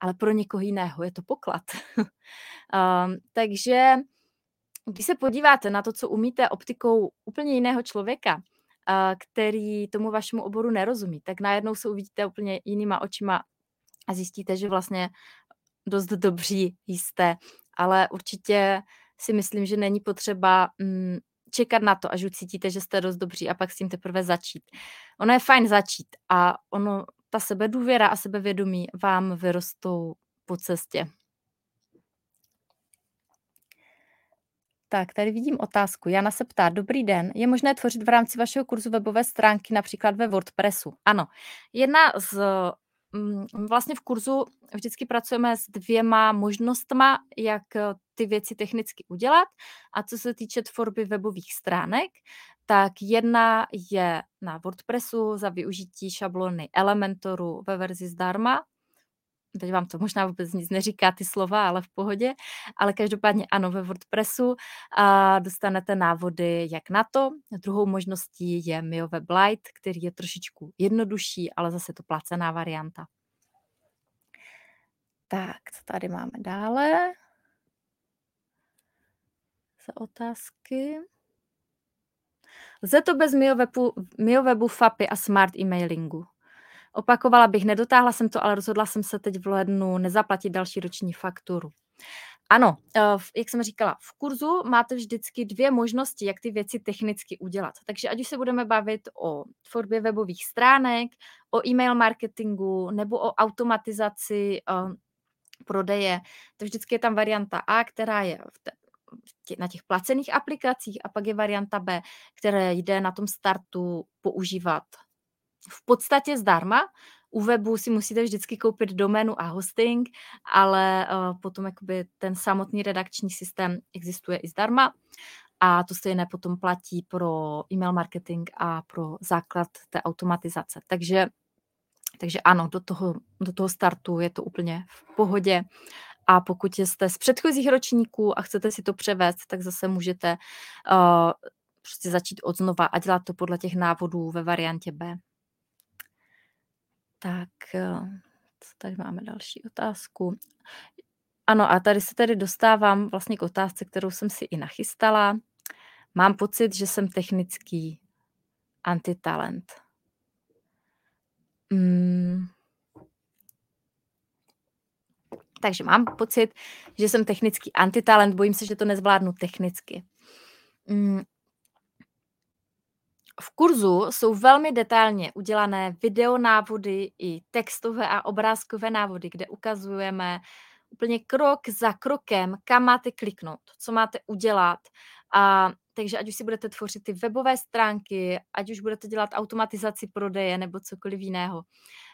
ale pro někoho jiného je to poklad. <laughs> um, takže když se podíváte na to, co umíte optikou úplně jiného člověka, který tomu vašemu oboru nerozumí, tak najednou se uvidíte úplně jinýma očima a zjistíte, že vlastně dost dobří jste, ale určitě si myslím, že není potřeba mm, čekat na to, až ucítíte, že jste dost dobří a pak s tím teprve začít. Ono je fajn začít a ono, ta sebedůvěra a sebevědomí vám vyrostou po cestě. Tak, tady vidím otázku. Jana se ptá, dobrý den, je možné tvořit v rámci vašeho kurzu webové stránky například ve WordPressu? Ano. Jedna z, mm, vlastně v kurzu vždycky pracujeme s dvěma možnostma, jak eh, ty věci technicky udělat. A co se týče tvorby webových stránek, tak jedna je na WordPressu za využití šablony Elementoru ve verzi zdarma, teď vám to možná vůbec nic neříká ty slova, ale v pohodě, ale každopádně ano, ve WordPressu a dostanete návody, jak na to. Druhou možností je Mio Web Lite, který je trošičku jednodušší, ale zase to placená varianta. Tak, co tady máme dále? Za otázky. Lze to bez MioWebu, MioWebu, FAPy a Smart emailingu? Opakovala bych, nedotáhla jsem to, ale rozhodla jsem se teď v lednu nezaplatit další roční fakturu. Ano, eh, jak jsem říkala, v kurzu máte vždycky dvě možnosti, jak ty věci technicky udělat. Takže ať už se budeme bavit o tvorbě webových stránek, o e-mail marketingu nebo o automatizaci uh, prodeje, to vždycky je tam varianta A, která je v te, na těch placených aplikacích a pak je varianta B, která jde na tom startu používat v podstatě zdarma, u webu si musíte vždycky koupit doménu a hosting, ale uh, potom jakoby ten samotný redakční systém existuje i zdarma. A to stejné potom platí pro e-mail marketing a pro základ té automatizace. Takže, takže ano, do toho, do toho startu je to úplně v pohodě. A pokud jste z předchozích ročníků a chcete si to převést, tak zase můžete uh, prostě začít od znova a dělat to podle těch návodů ve variantě B. Tak, uh, co tady máme další otázku. Ano, a tady se tady dostávám vlastně k otázce, kterou jsem si i nachystala. Mám pocit, že jsem technický antitalent. Mm. Takže mám pocit, že jsem technický antitalent, bojím se, že to nezvládnu technicky. Mm. V kurzu jsou velmi detailně udělané videonávody i textové a obrázkové návody, kde ukazujeme úplně krok za krokem, kam máte kliknout, co máte udělat. A takže ať už si budete tvořit ty webové stránky, ať už budete dělat automatizaci prodeje nebo cokoliv jiného,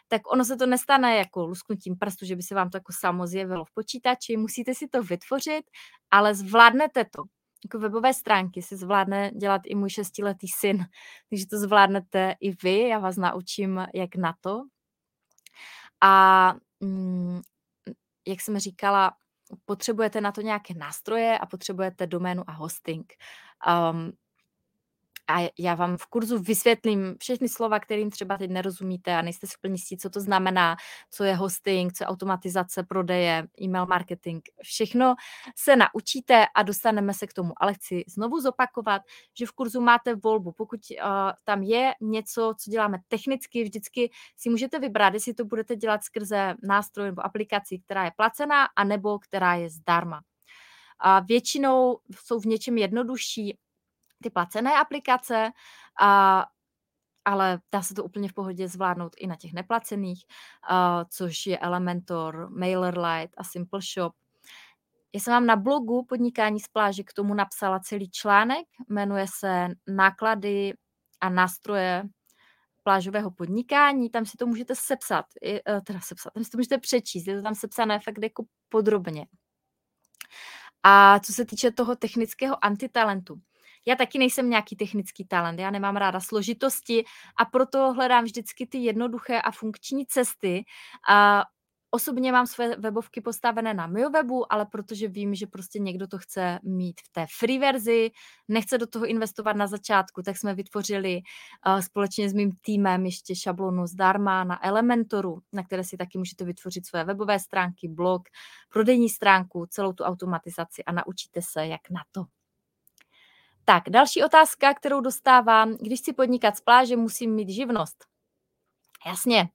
tak ono se to nestane jako lusknutím prstu, že by se vám to jako samo zjevilo v počítači, musíte si to vytvořit, ale zvládnete to. Jako webové stránky si zvládne dělat i můj šestiletý syn, <laughs> takže to zvládnete i vy, já vás naučím, jak na to. A mm, jak jsem říkala, potřebujete na to nějaké nástroje a potřebujete doménu a hosting. Um, a já vám v kurzu vysvětlím všechny slova, kterým třeba teď nerozumíte a nejste si úplně jistí, co to znamená, co je hosting, co je automatizace prodeje, e-mail marketing. Všechno se naučíte a dostaneme se k tomu. Ale chci znovu zopakovat, že v kurzu máte volbu. Pokud uh, tam je něco, co děláme technicky, vždycky si můžete vybrat, jestli to budete dělat skrze nástroj nebo aplikaci, která je placená, anebo která je zdarma. A většinou jsou v něčem jednodušší ty placené aplikace, a, ale dá se to úplně v pohodě zvládnout i na těch neplacených, a, což je Elementor, MailerLite a Simple Shop. Já jsem vám na blogu Podnikání z pláže k tomu napsala celý článek, jmenuje se Náklady a nástroje plážového podnikání, tam si to můžete sepsat, e, teda sepsat, tam si to můžete přečíst, je to tam sepsané fakt jako podrobně. A co se týče toho technického antitalentu, já taky nejsem nějaký technický talent, já nemám ráda složitosti a proto hledám vždycky ty jednoduché a funkční cesty. A osobně mám své webovky postavené na webu, ale protože vím, že prostě někdo to chce mít v té free verzi, nechce do toho investovat na začátku, tak jsme vytvořili uh, společně s mým týmem ještě šablonu zdarma na Elementoru, na které si taky můžete vytvořit své webové stránky, blog, prodejní stránku, celou tu automatizaci a naučíte se, jak na to. Tak, další otázka, kterou dostávám. Když chci podnikat z pláže, musím mít živnost. Jasně,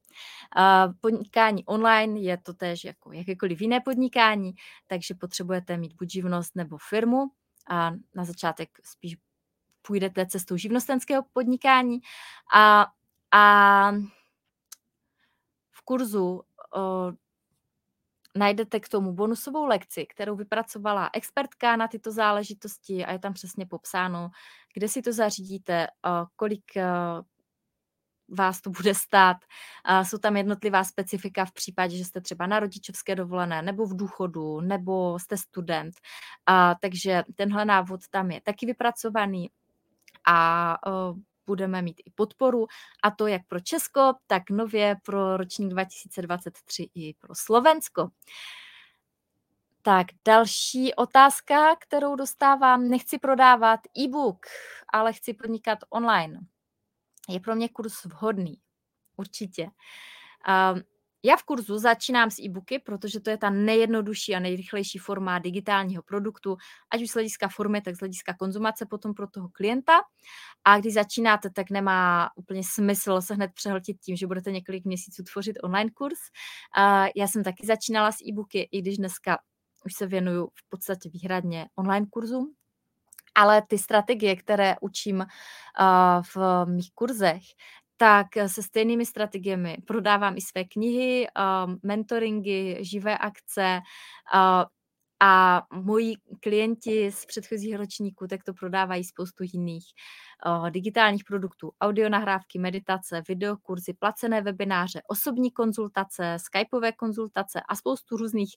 podnikání online je to též jako jakékoliv jiné podnikání, takže potřebujete mít buď živnost nebo firmu a na začátek spíš půjdete cestou živnostenského podnikání a, a v kurzu najdete k tomu bonusovou lekci, kterou vypracovala expertka na tyto záležitosti a je tam přesně popsáno, kde si to zařídíte, kolik vás to bude stát. Jsou tam jednotlivá specifika v případě, že jste třeba na rodičovské dovolené, nebo v důchodu, nebo jste student. Takže tenhle návod tam je taky vypracovaný a budeme mít i podporu, a to jak pro Česko, tak nově pro ročník 2023 i pro Slovensko. Tak další otázka, kterou dostávám. Nechci prodávat e-book, ale chci podnikat online. Je pro mě kurz vhodný? Určitě. Um, já v kurzu začínám s e-booky, protože to je ta nejjednodušší a nejrychlejší forma digitálního produktu, ať už z hlediska formy, tak z hlediska konzumace potom pro toho klienta. A když začínáte, tak nemá úplně smysl se hned přehltit tím, že budete několik měsíců tvořit online kurz. Já jsem taky začínala s e-booky, i když dneska už se věnuju v podstatě výhradně online kurzům, ale ty strategie, které učím v mých kurzech, tak eh, se stejnými strategiemi. Prodávám i své knihy, uh, mentoringy, živé akce uh, a moji klienti z předchozích ročníků tak to prodávají spoustu jiných digitálních produktů, audionahrávky, meditace, videokurzy, placené webináře, osobní konzultace, skypové konzultace a spoustu různých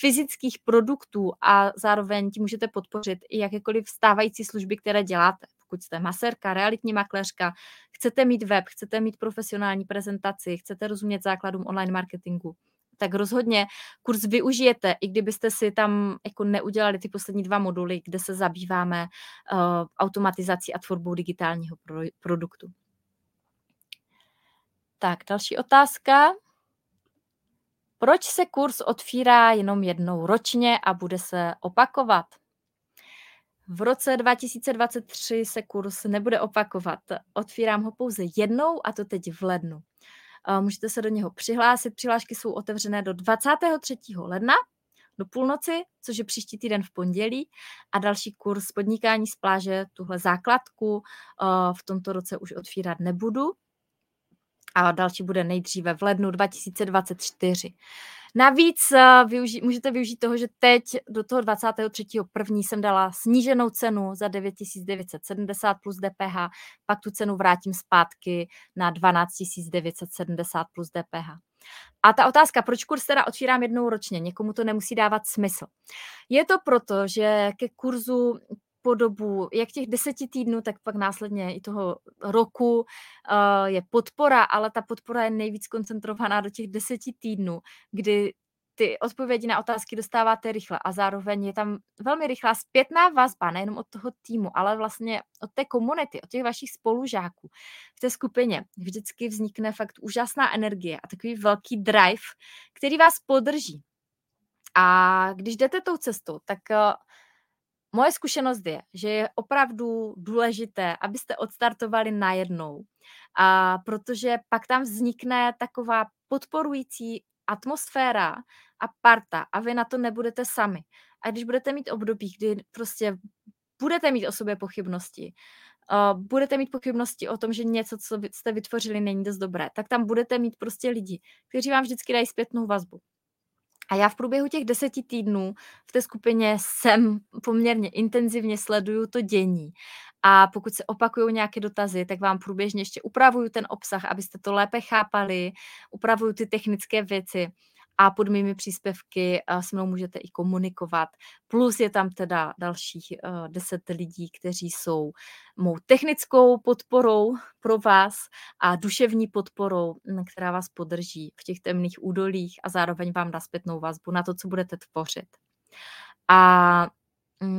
fyzických produktů. A zároveň ti můžete podpořit i jakékoliv stávající služby, které děláte. Pokud jste maserka, realitní makléřka, chcete mít web, chcete mít profesionální prezentaci, chcete rozumět základům online marketingu, tak rozhodně kurz využijete, i kdybyste si tam jako neudělali ty poslední dva moduly, kde se zabýváme uh, automatizací a tvorbou digitálního pro, produktu. Tak, další otázka. Proč se kurz otvírá jenom jednou ročně a bude se opakovat? V roce 2023 se kurz nebude opakovat. Otvírám ho pouze jednou a to teď v lednu. Můžete se do něho přihlásit. Přihlášky jsou otevřené do 23. ledna do půlnoci, což je příští týden v pondělí a další kurz podnikání z pláže, tuhle základku v tomto roce už otvírat nebudu a další bude nejdříve v lednu 2024. Navíc eh, využi- můžete využít toho, že teď do toho 23.1. jsem dala sníženou cenu za 9970 plus DPH, pak tu cenu vrátím zpátky na 12970 plus DPH. A ta otázka, proč kurz teda otvírám jednou ročně, někomu to nemusí dávat smysl. Je to proto, že ke kurzu po dobu jak těch deseti týdnů, tak pak následně i toho roku uh, je podpora, ale ta podpora je nejvíc koncentrovaná do těch deseti týdnů, kdy ty odpovědi na otázky dostáváte rychle a zároveň je tam velmi rychlá zpětná vazba, nejenom od toho týmu, ale vlastně od té komunity, od těch vašich spolužáků v té skupině. Vždycky vznikne fakt úžasná energie a takový velký drive, který vás podrží. A když jdete tou cestou, tak uh, Moje zkušenost je, že je opravdu důležité, abyste odstartovali najednou, a protože pak tam vznikne taková podporující atmosféra a parta a vy na to nebudete sami. A když budete mít období, kdy prostě budete mít o sobě pochybnosti, budete mít pochybnosti o tom, že něco, co jste vytvořili, není dost dobré, tak tam budete mít prostě lidi, kteří vám vždycky dají zpětnou vazbu. A já v průběhu těch deseti týdnů v té skupině jsem poměrně intenzivně sleduju to dění. A pokud se opakují nějaké dotazy, tak vám průběžně ještě upravuju ten obsah, abyste to lépe chápali, upravuju ty technické věci a pod mými příspěvky eh, s mnou můžete i komunikovat. Plus je tam teda dalších uh, deset lidí, kteří jsou mou technickou podporou pro vás a duševní podporou, mm, která vás podrží v těch temných údolích a zároveň vám dá zpětnou vazbu na to, co budete tvořit. A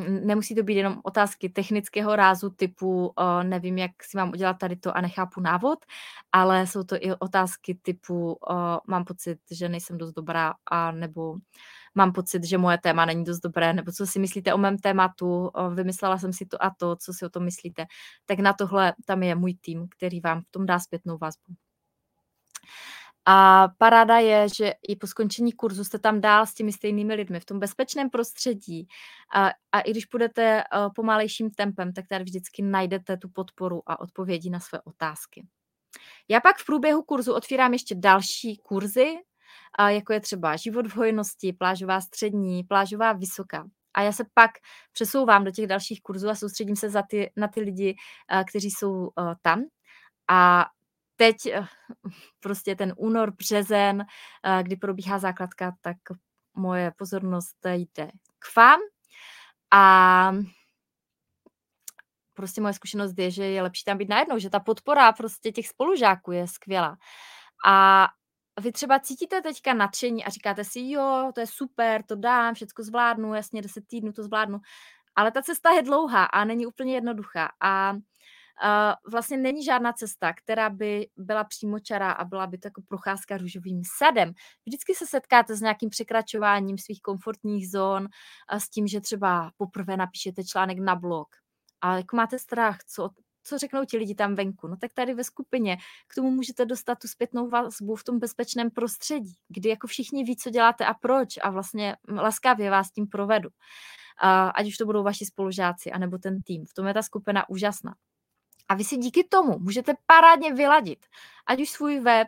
nemusí to být jenom otázky technického rázu typu nevím, jak si mám udělat tady to a nechápu návod, ale jsou to i otázky typu mám pocit, že nejsem dost dobrá a nebo mám pocit, že moje téma není dost dobré, nebo co si myslíte o mém tématu, vymyslela jsem si to a to, co si o tom myslíte. Tak na tohle tam je můj tým, který vám v tom dá zpětnou vazbu. A paráda je, že i po skončení kurzu jste tam dál s těmi stejnými lidmi v tom bezpečném prostředí a, a i když půjdete uh, pomalejším tempem, tak tady vždycky najdete tu podporu a odpovědi na své otázky. Já pak v průběhu kurzu otvírám ještě další kurzy, jako je třeba život v hojnosti, plážová střední, plážová vysoká. A já se pak přesouvám do těch dalších kurzů a soustředím se za ty, na ty lidi, uh, kteří jsou uh, tam. A teď eh, prostě ten únor, březen, eh, kdy probíhá základka, tak moje pozornost jde k vám. A prostě moje zkušenost je, že je lepší tam být najednou, že ta podpora prostě těch spolužáků je skvělá. A vy třeba cítíte teďka nadšení a říkáte si, jo, to je super, to dám, všechno zvládnu, jasně, 10 týdnů to zvládnu. Ale ta cesta je dlouhá a není úplně jednoduchá. A vlastně není žádná cesta, která by byla přímočará a byla by to jako procházka růžovým sadem. Vždycky se setkáte s nějakým překračováním svých komfortních zón, a s tím, že třeba poprvé napíšete článek na blog. A jako máte strach, co, co řeknou ti lidi tam venku. No tak tady ve skupině k tomu můžete dostat tu zpětnou vazbu v tom bezpečném prostředí, kdy jako všichni ví, co děláte a proč a vlastně laskavě vás tím provedu. Ať už to budou vaši spolužáci, anebo ten tým. V tom je ta skupina úžasná. A vy si díky tomu můžete parádně vyladit, ať už svůj web,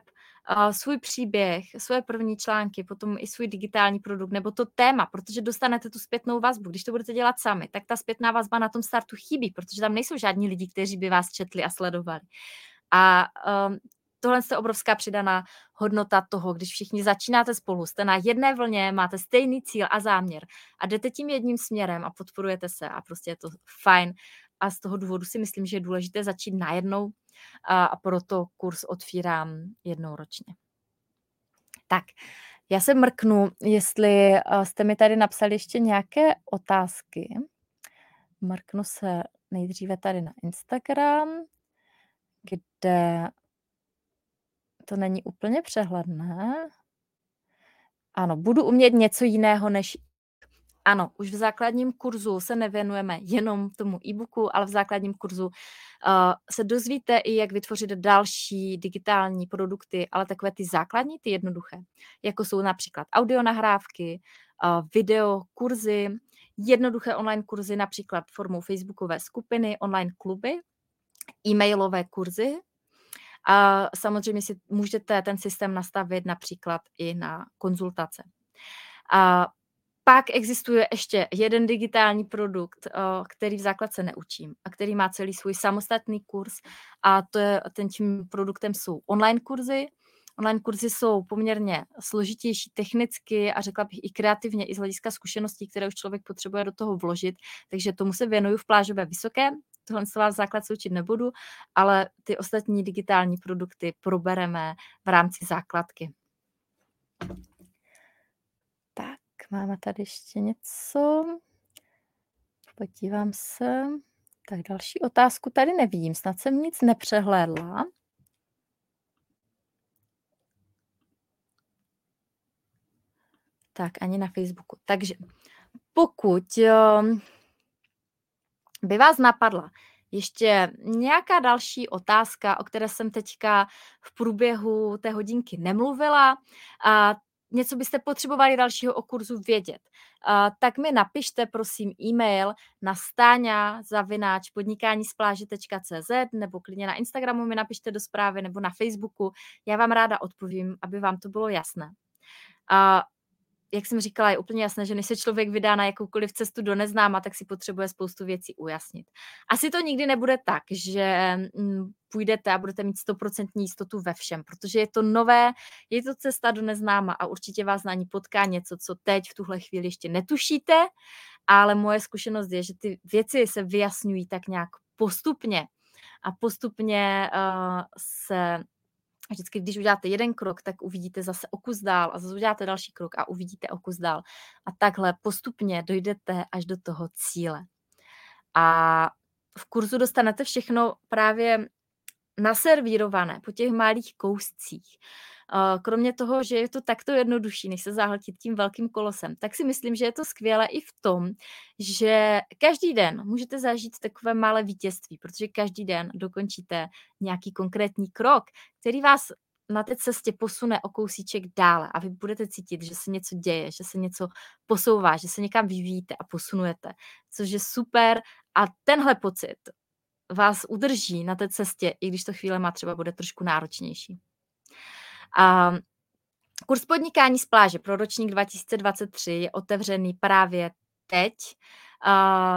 svůj příběh, svoje první články, potom i svůj digitální produkt nebo to téma, protože dostanete tu zpětnou vazbu. Když to budete dělat sami, tak ta zpětná vazba na tom startu chybí, protože tam nejsou žádní lidi, kteří by vás četli a sledovali. A um, tohle je obrovská přidaná hodnota toho, když všichni začínáte spolu, jste na jedné vlně, máte stejný cíl a záměr a jdete tím jedním směrem a podporujete se a prostě je to fajn. A z toho důvodu si myslím, že je důležité začít najednou a, a proto kurz otvírám jednou ročně. Tak, já se mrknu, jestli jste mi tady napsali ještě nějaké otázky. Mrknu se nejdříve tady na Instagram, kde to není úplně přehledné. Ano, budu umět něco jiného než ano, už v základním kurzu se nevěnujeme jenom tomu e-booku, ale v základním kurzu uh, se dozvíte i, jak vytvořit další digitální produkty, ale takové ty základní, ty jednoduché, jako jsou například audio nahrávky, uh, video, kurzy, jednoduché online kurzy, například formou facebookové skupiny, online kluby, e-mailové kurzy, a samozřejmě si můžete ten systém nastavit například i na konzultace. A pak existuje ještě jeden digitální produkt, který v základce neučím a který má celý svůj samostatný kurz a to je, ten tím produktem jsou online kurzy. Online kurzy jsou poměrně složitější technicky a řekla bych i kreativně, i z hlediska zkušeností, které už člověk potřebuje do toho vložit, takže tomu se věnuju v plážové vysoké tohle se vás základ se učit nebudu, ale ty ostatní digitální produkty probereme v rámci základky. Máme tady ještě něco. Podívám se. Tak další otázku tady nevidím, snad jsem nic nepřehlédla. Tak, ani na Facebooku. Takže pokud by vás napadla ještě nějaká další otázka, o které jsem teďka v průběhu té hodinky nemluvila, a něco byste potřebovali dalšího o kurzu vědět, tak mi napište prosím e-mail na stáňa nebo klidně na Instagramu mi napište do zprávy nebo na Facebooku. Já vám ráda odpovím, aby vám to bylo jasné. Jak jsem říkala, je úplně jasné, že než se člověk vydá na jakoukoliv cestu do neznáma, tak si potřebuje spoustu věcí ujasnit. Asi to nikdy nebude tak, že mm, půjdete a budete mít stoprocentní jistotu ve všem, protože je to nové, je to cesta do neznáma a určitě vás na ní potká něco, co teď v tuhle chvíli ještě netušíte, ale moje zkušenost je, že ty věci se vyjasňují tak nějak postupně a postupně uh, se a vždycky, když uděláte jeden krok, tak uvidíte zase o kus dál a zase uděláte další krok a uvidíte o kus dál. A takhle postupně dojdete až do toho cíle. A v kurzu dostanete všechno právě naservírované po těch malých kouscích. Kromě toho, že je to takto jednodušší, než se zahltit tím velkým kolosem, tak si myslím, že je to skvělé i v tom, že každý den můžete zažít takové malé vítězství, protože každý den dokončíte nějaký konkrétní krok, který vás na té cestě posune o kousíček dále a vy budete cítit, že se něco děje, že se něco posouvá, že se někam vyvíjíte a posunujete, což je super a tenhle pocit vás udrží na té cestě, i když to chvíle má třeba bude trošku náročnější. A kurz podnikání z pláže pro ročník 2023 je otevřený právě teď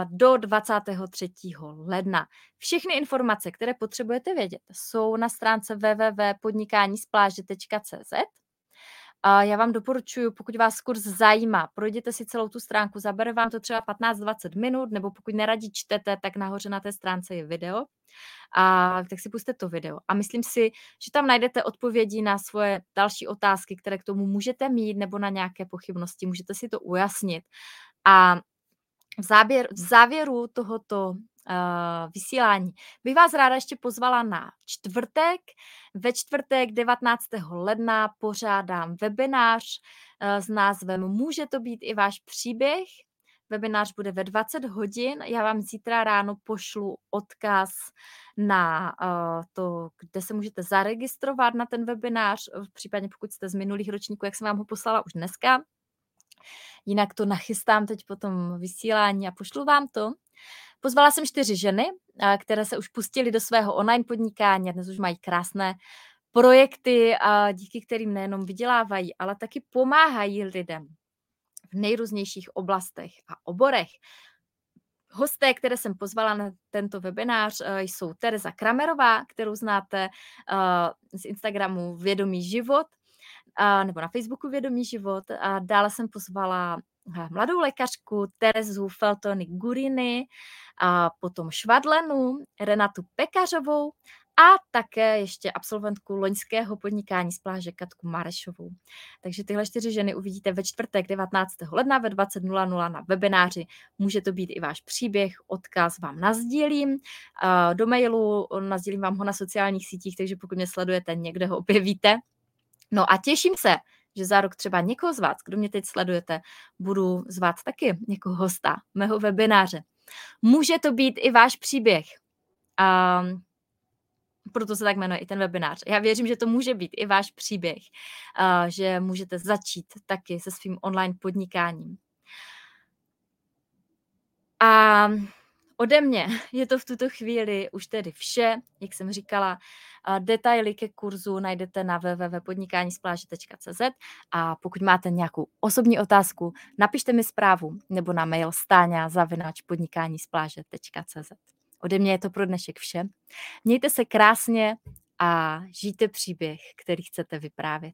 do 23. ledna. Všechny informace, které potřebujete vědět, jsou na stránce www.podnikáníspláže.cz a já vám doporučuji, pokud vás kurz zajímá, projděte si celou tu stránku, zabere vám to třeba 15-20 minut, nebo pokud neradí čtete, tak nahoře na té stránce je video, a tak si puste to video. A myslím si, že tam najdete odpovědi na svoje další otázky, které k tomu můžete mít, nebo na nějaké pochybnosti, můžete si to ujasnit. A v, záběr, v závěru tohoto vysílání. Bych vás ráda ještě pozvala na čtvrtek. Ve čtvrtek 19. ledna pořádám webinář uh, s názvem Může to být i váš příběh? Webinář bude ve 20 hodin. Já vám zítra ráno pošlu odkaz na uh, to, kde se můžete zaregistrovat na ten webinář, případně pokud jste z minulých ročníků, jak jsem vám ho poslala už dneska. Jinak to nachystám teď po tom vysílání a pošlu vám to. Pozvala jsem čtyři ženy, které se už pustily do svého online podnikání a dnes už mají krásné projekty, díky kterým nejenom vydělávají, ale taky pomáhají lidem v nejrůznějších oblastech a oborech. Hosté, které jsem pozvala na tento webinář, eh, jsou Tereza Kramerová, kterou znáte eh, z Instagramu Vědomý život, nebo na Facebooku Vědomý život. Dále jsem pozvala eh, mladou lékařku Terezu Feltony Guriny, a potom Švadlenu, Renatu Pekařovou a také ještě absolventku loňského podnikání z pláže Katku Marešovou. Takže tyhle čtyři ženy uvidíte ve čtvrtek 19. ledna ve 20.00 na webináři. Může to být i váš příběh, odkaz vám nazdílím do mailu, nazdílím vám ho na sociálních sítích, takže pokud mě sledujete, někde ho objevíte. No a těším se, že za rok třeba někoho z vás, kdo mě teď sledujete, budu zvát taky jako hosta mého webináře. Může to být i váš příběh. Um, proto se tak jmenuje i ten webinář. Já věřím, že to může být i váš příběh, že můžete začít taky se svým online podnikáním. A ode mě <laughs> je to v tuto chvíli už tedy vše. Jak jsem říkala, detaily ke kurzu najdete na www.podnikanispláže.cz a pokud máte nějakou osobní otázku, napište mi zprávu nebo na mail stáňa zavináč podnikanispláže.cz. Ode mě je to pro dnešek vše. Mějte se krásně a žijte příběh, který chcete vyprávět.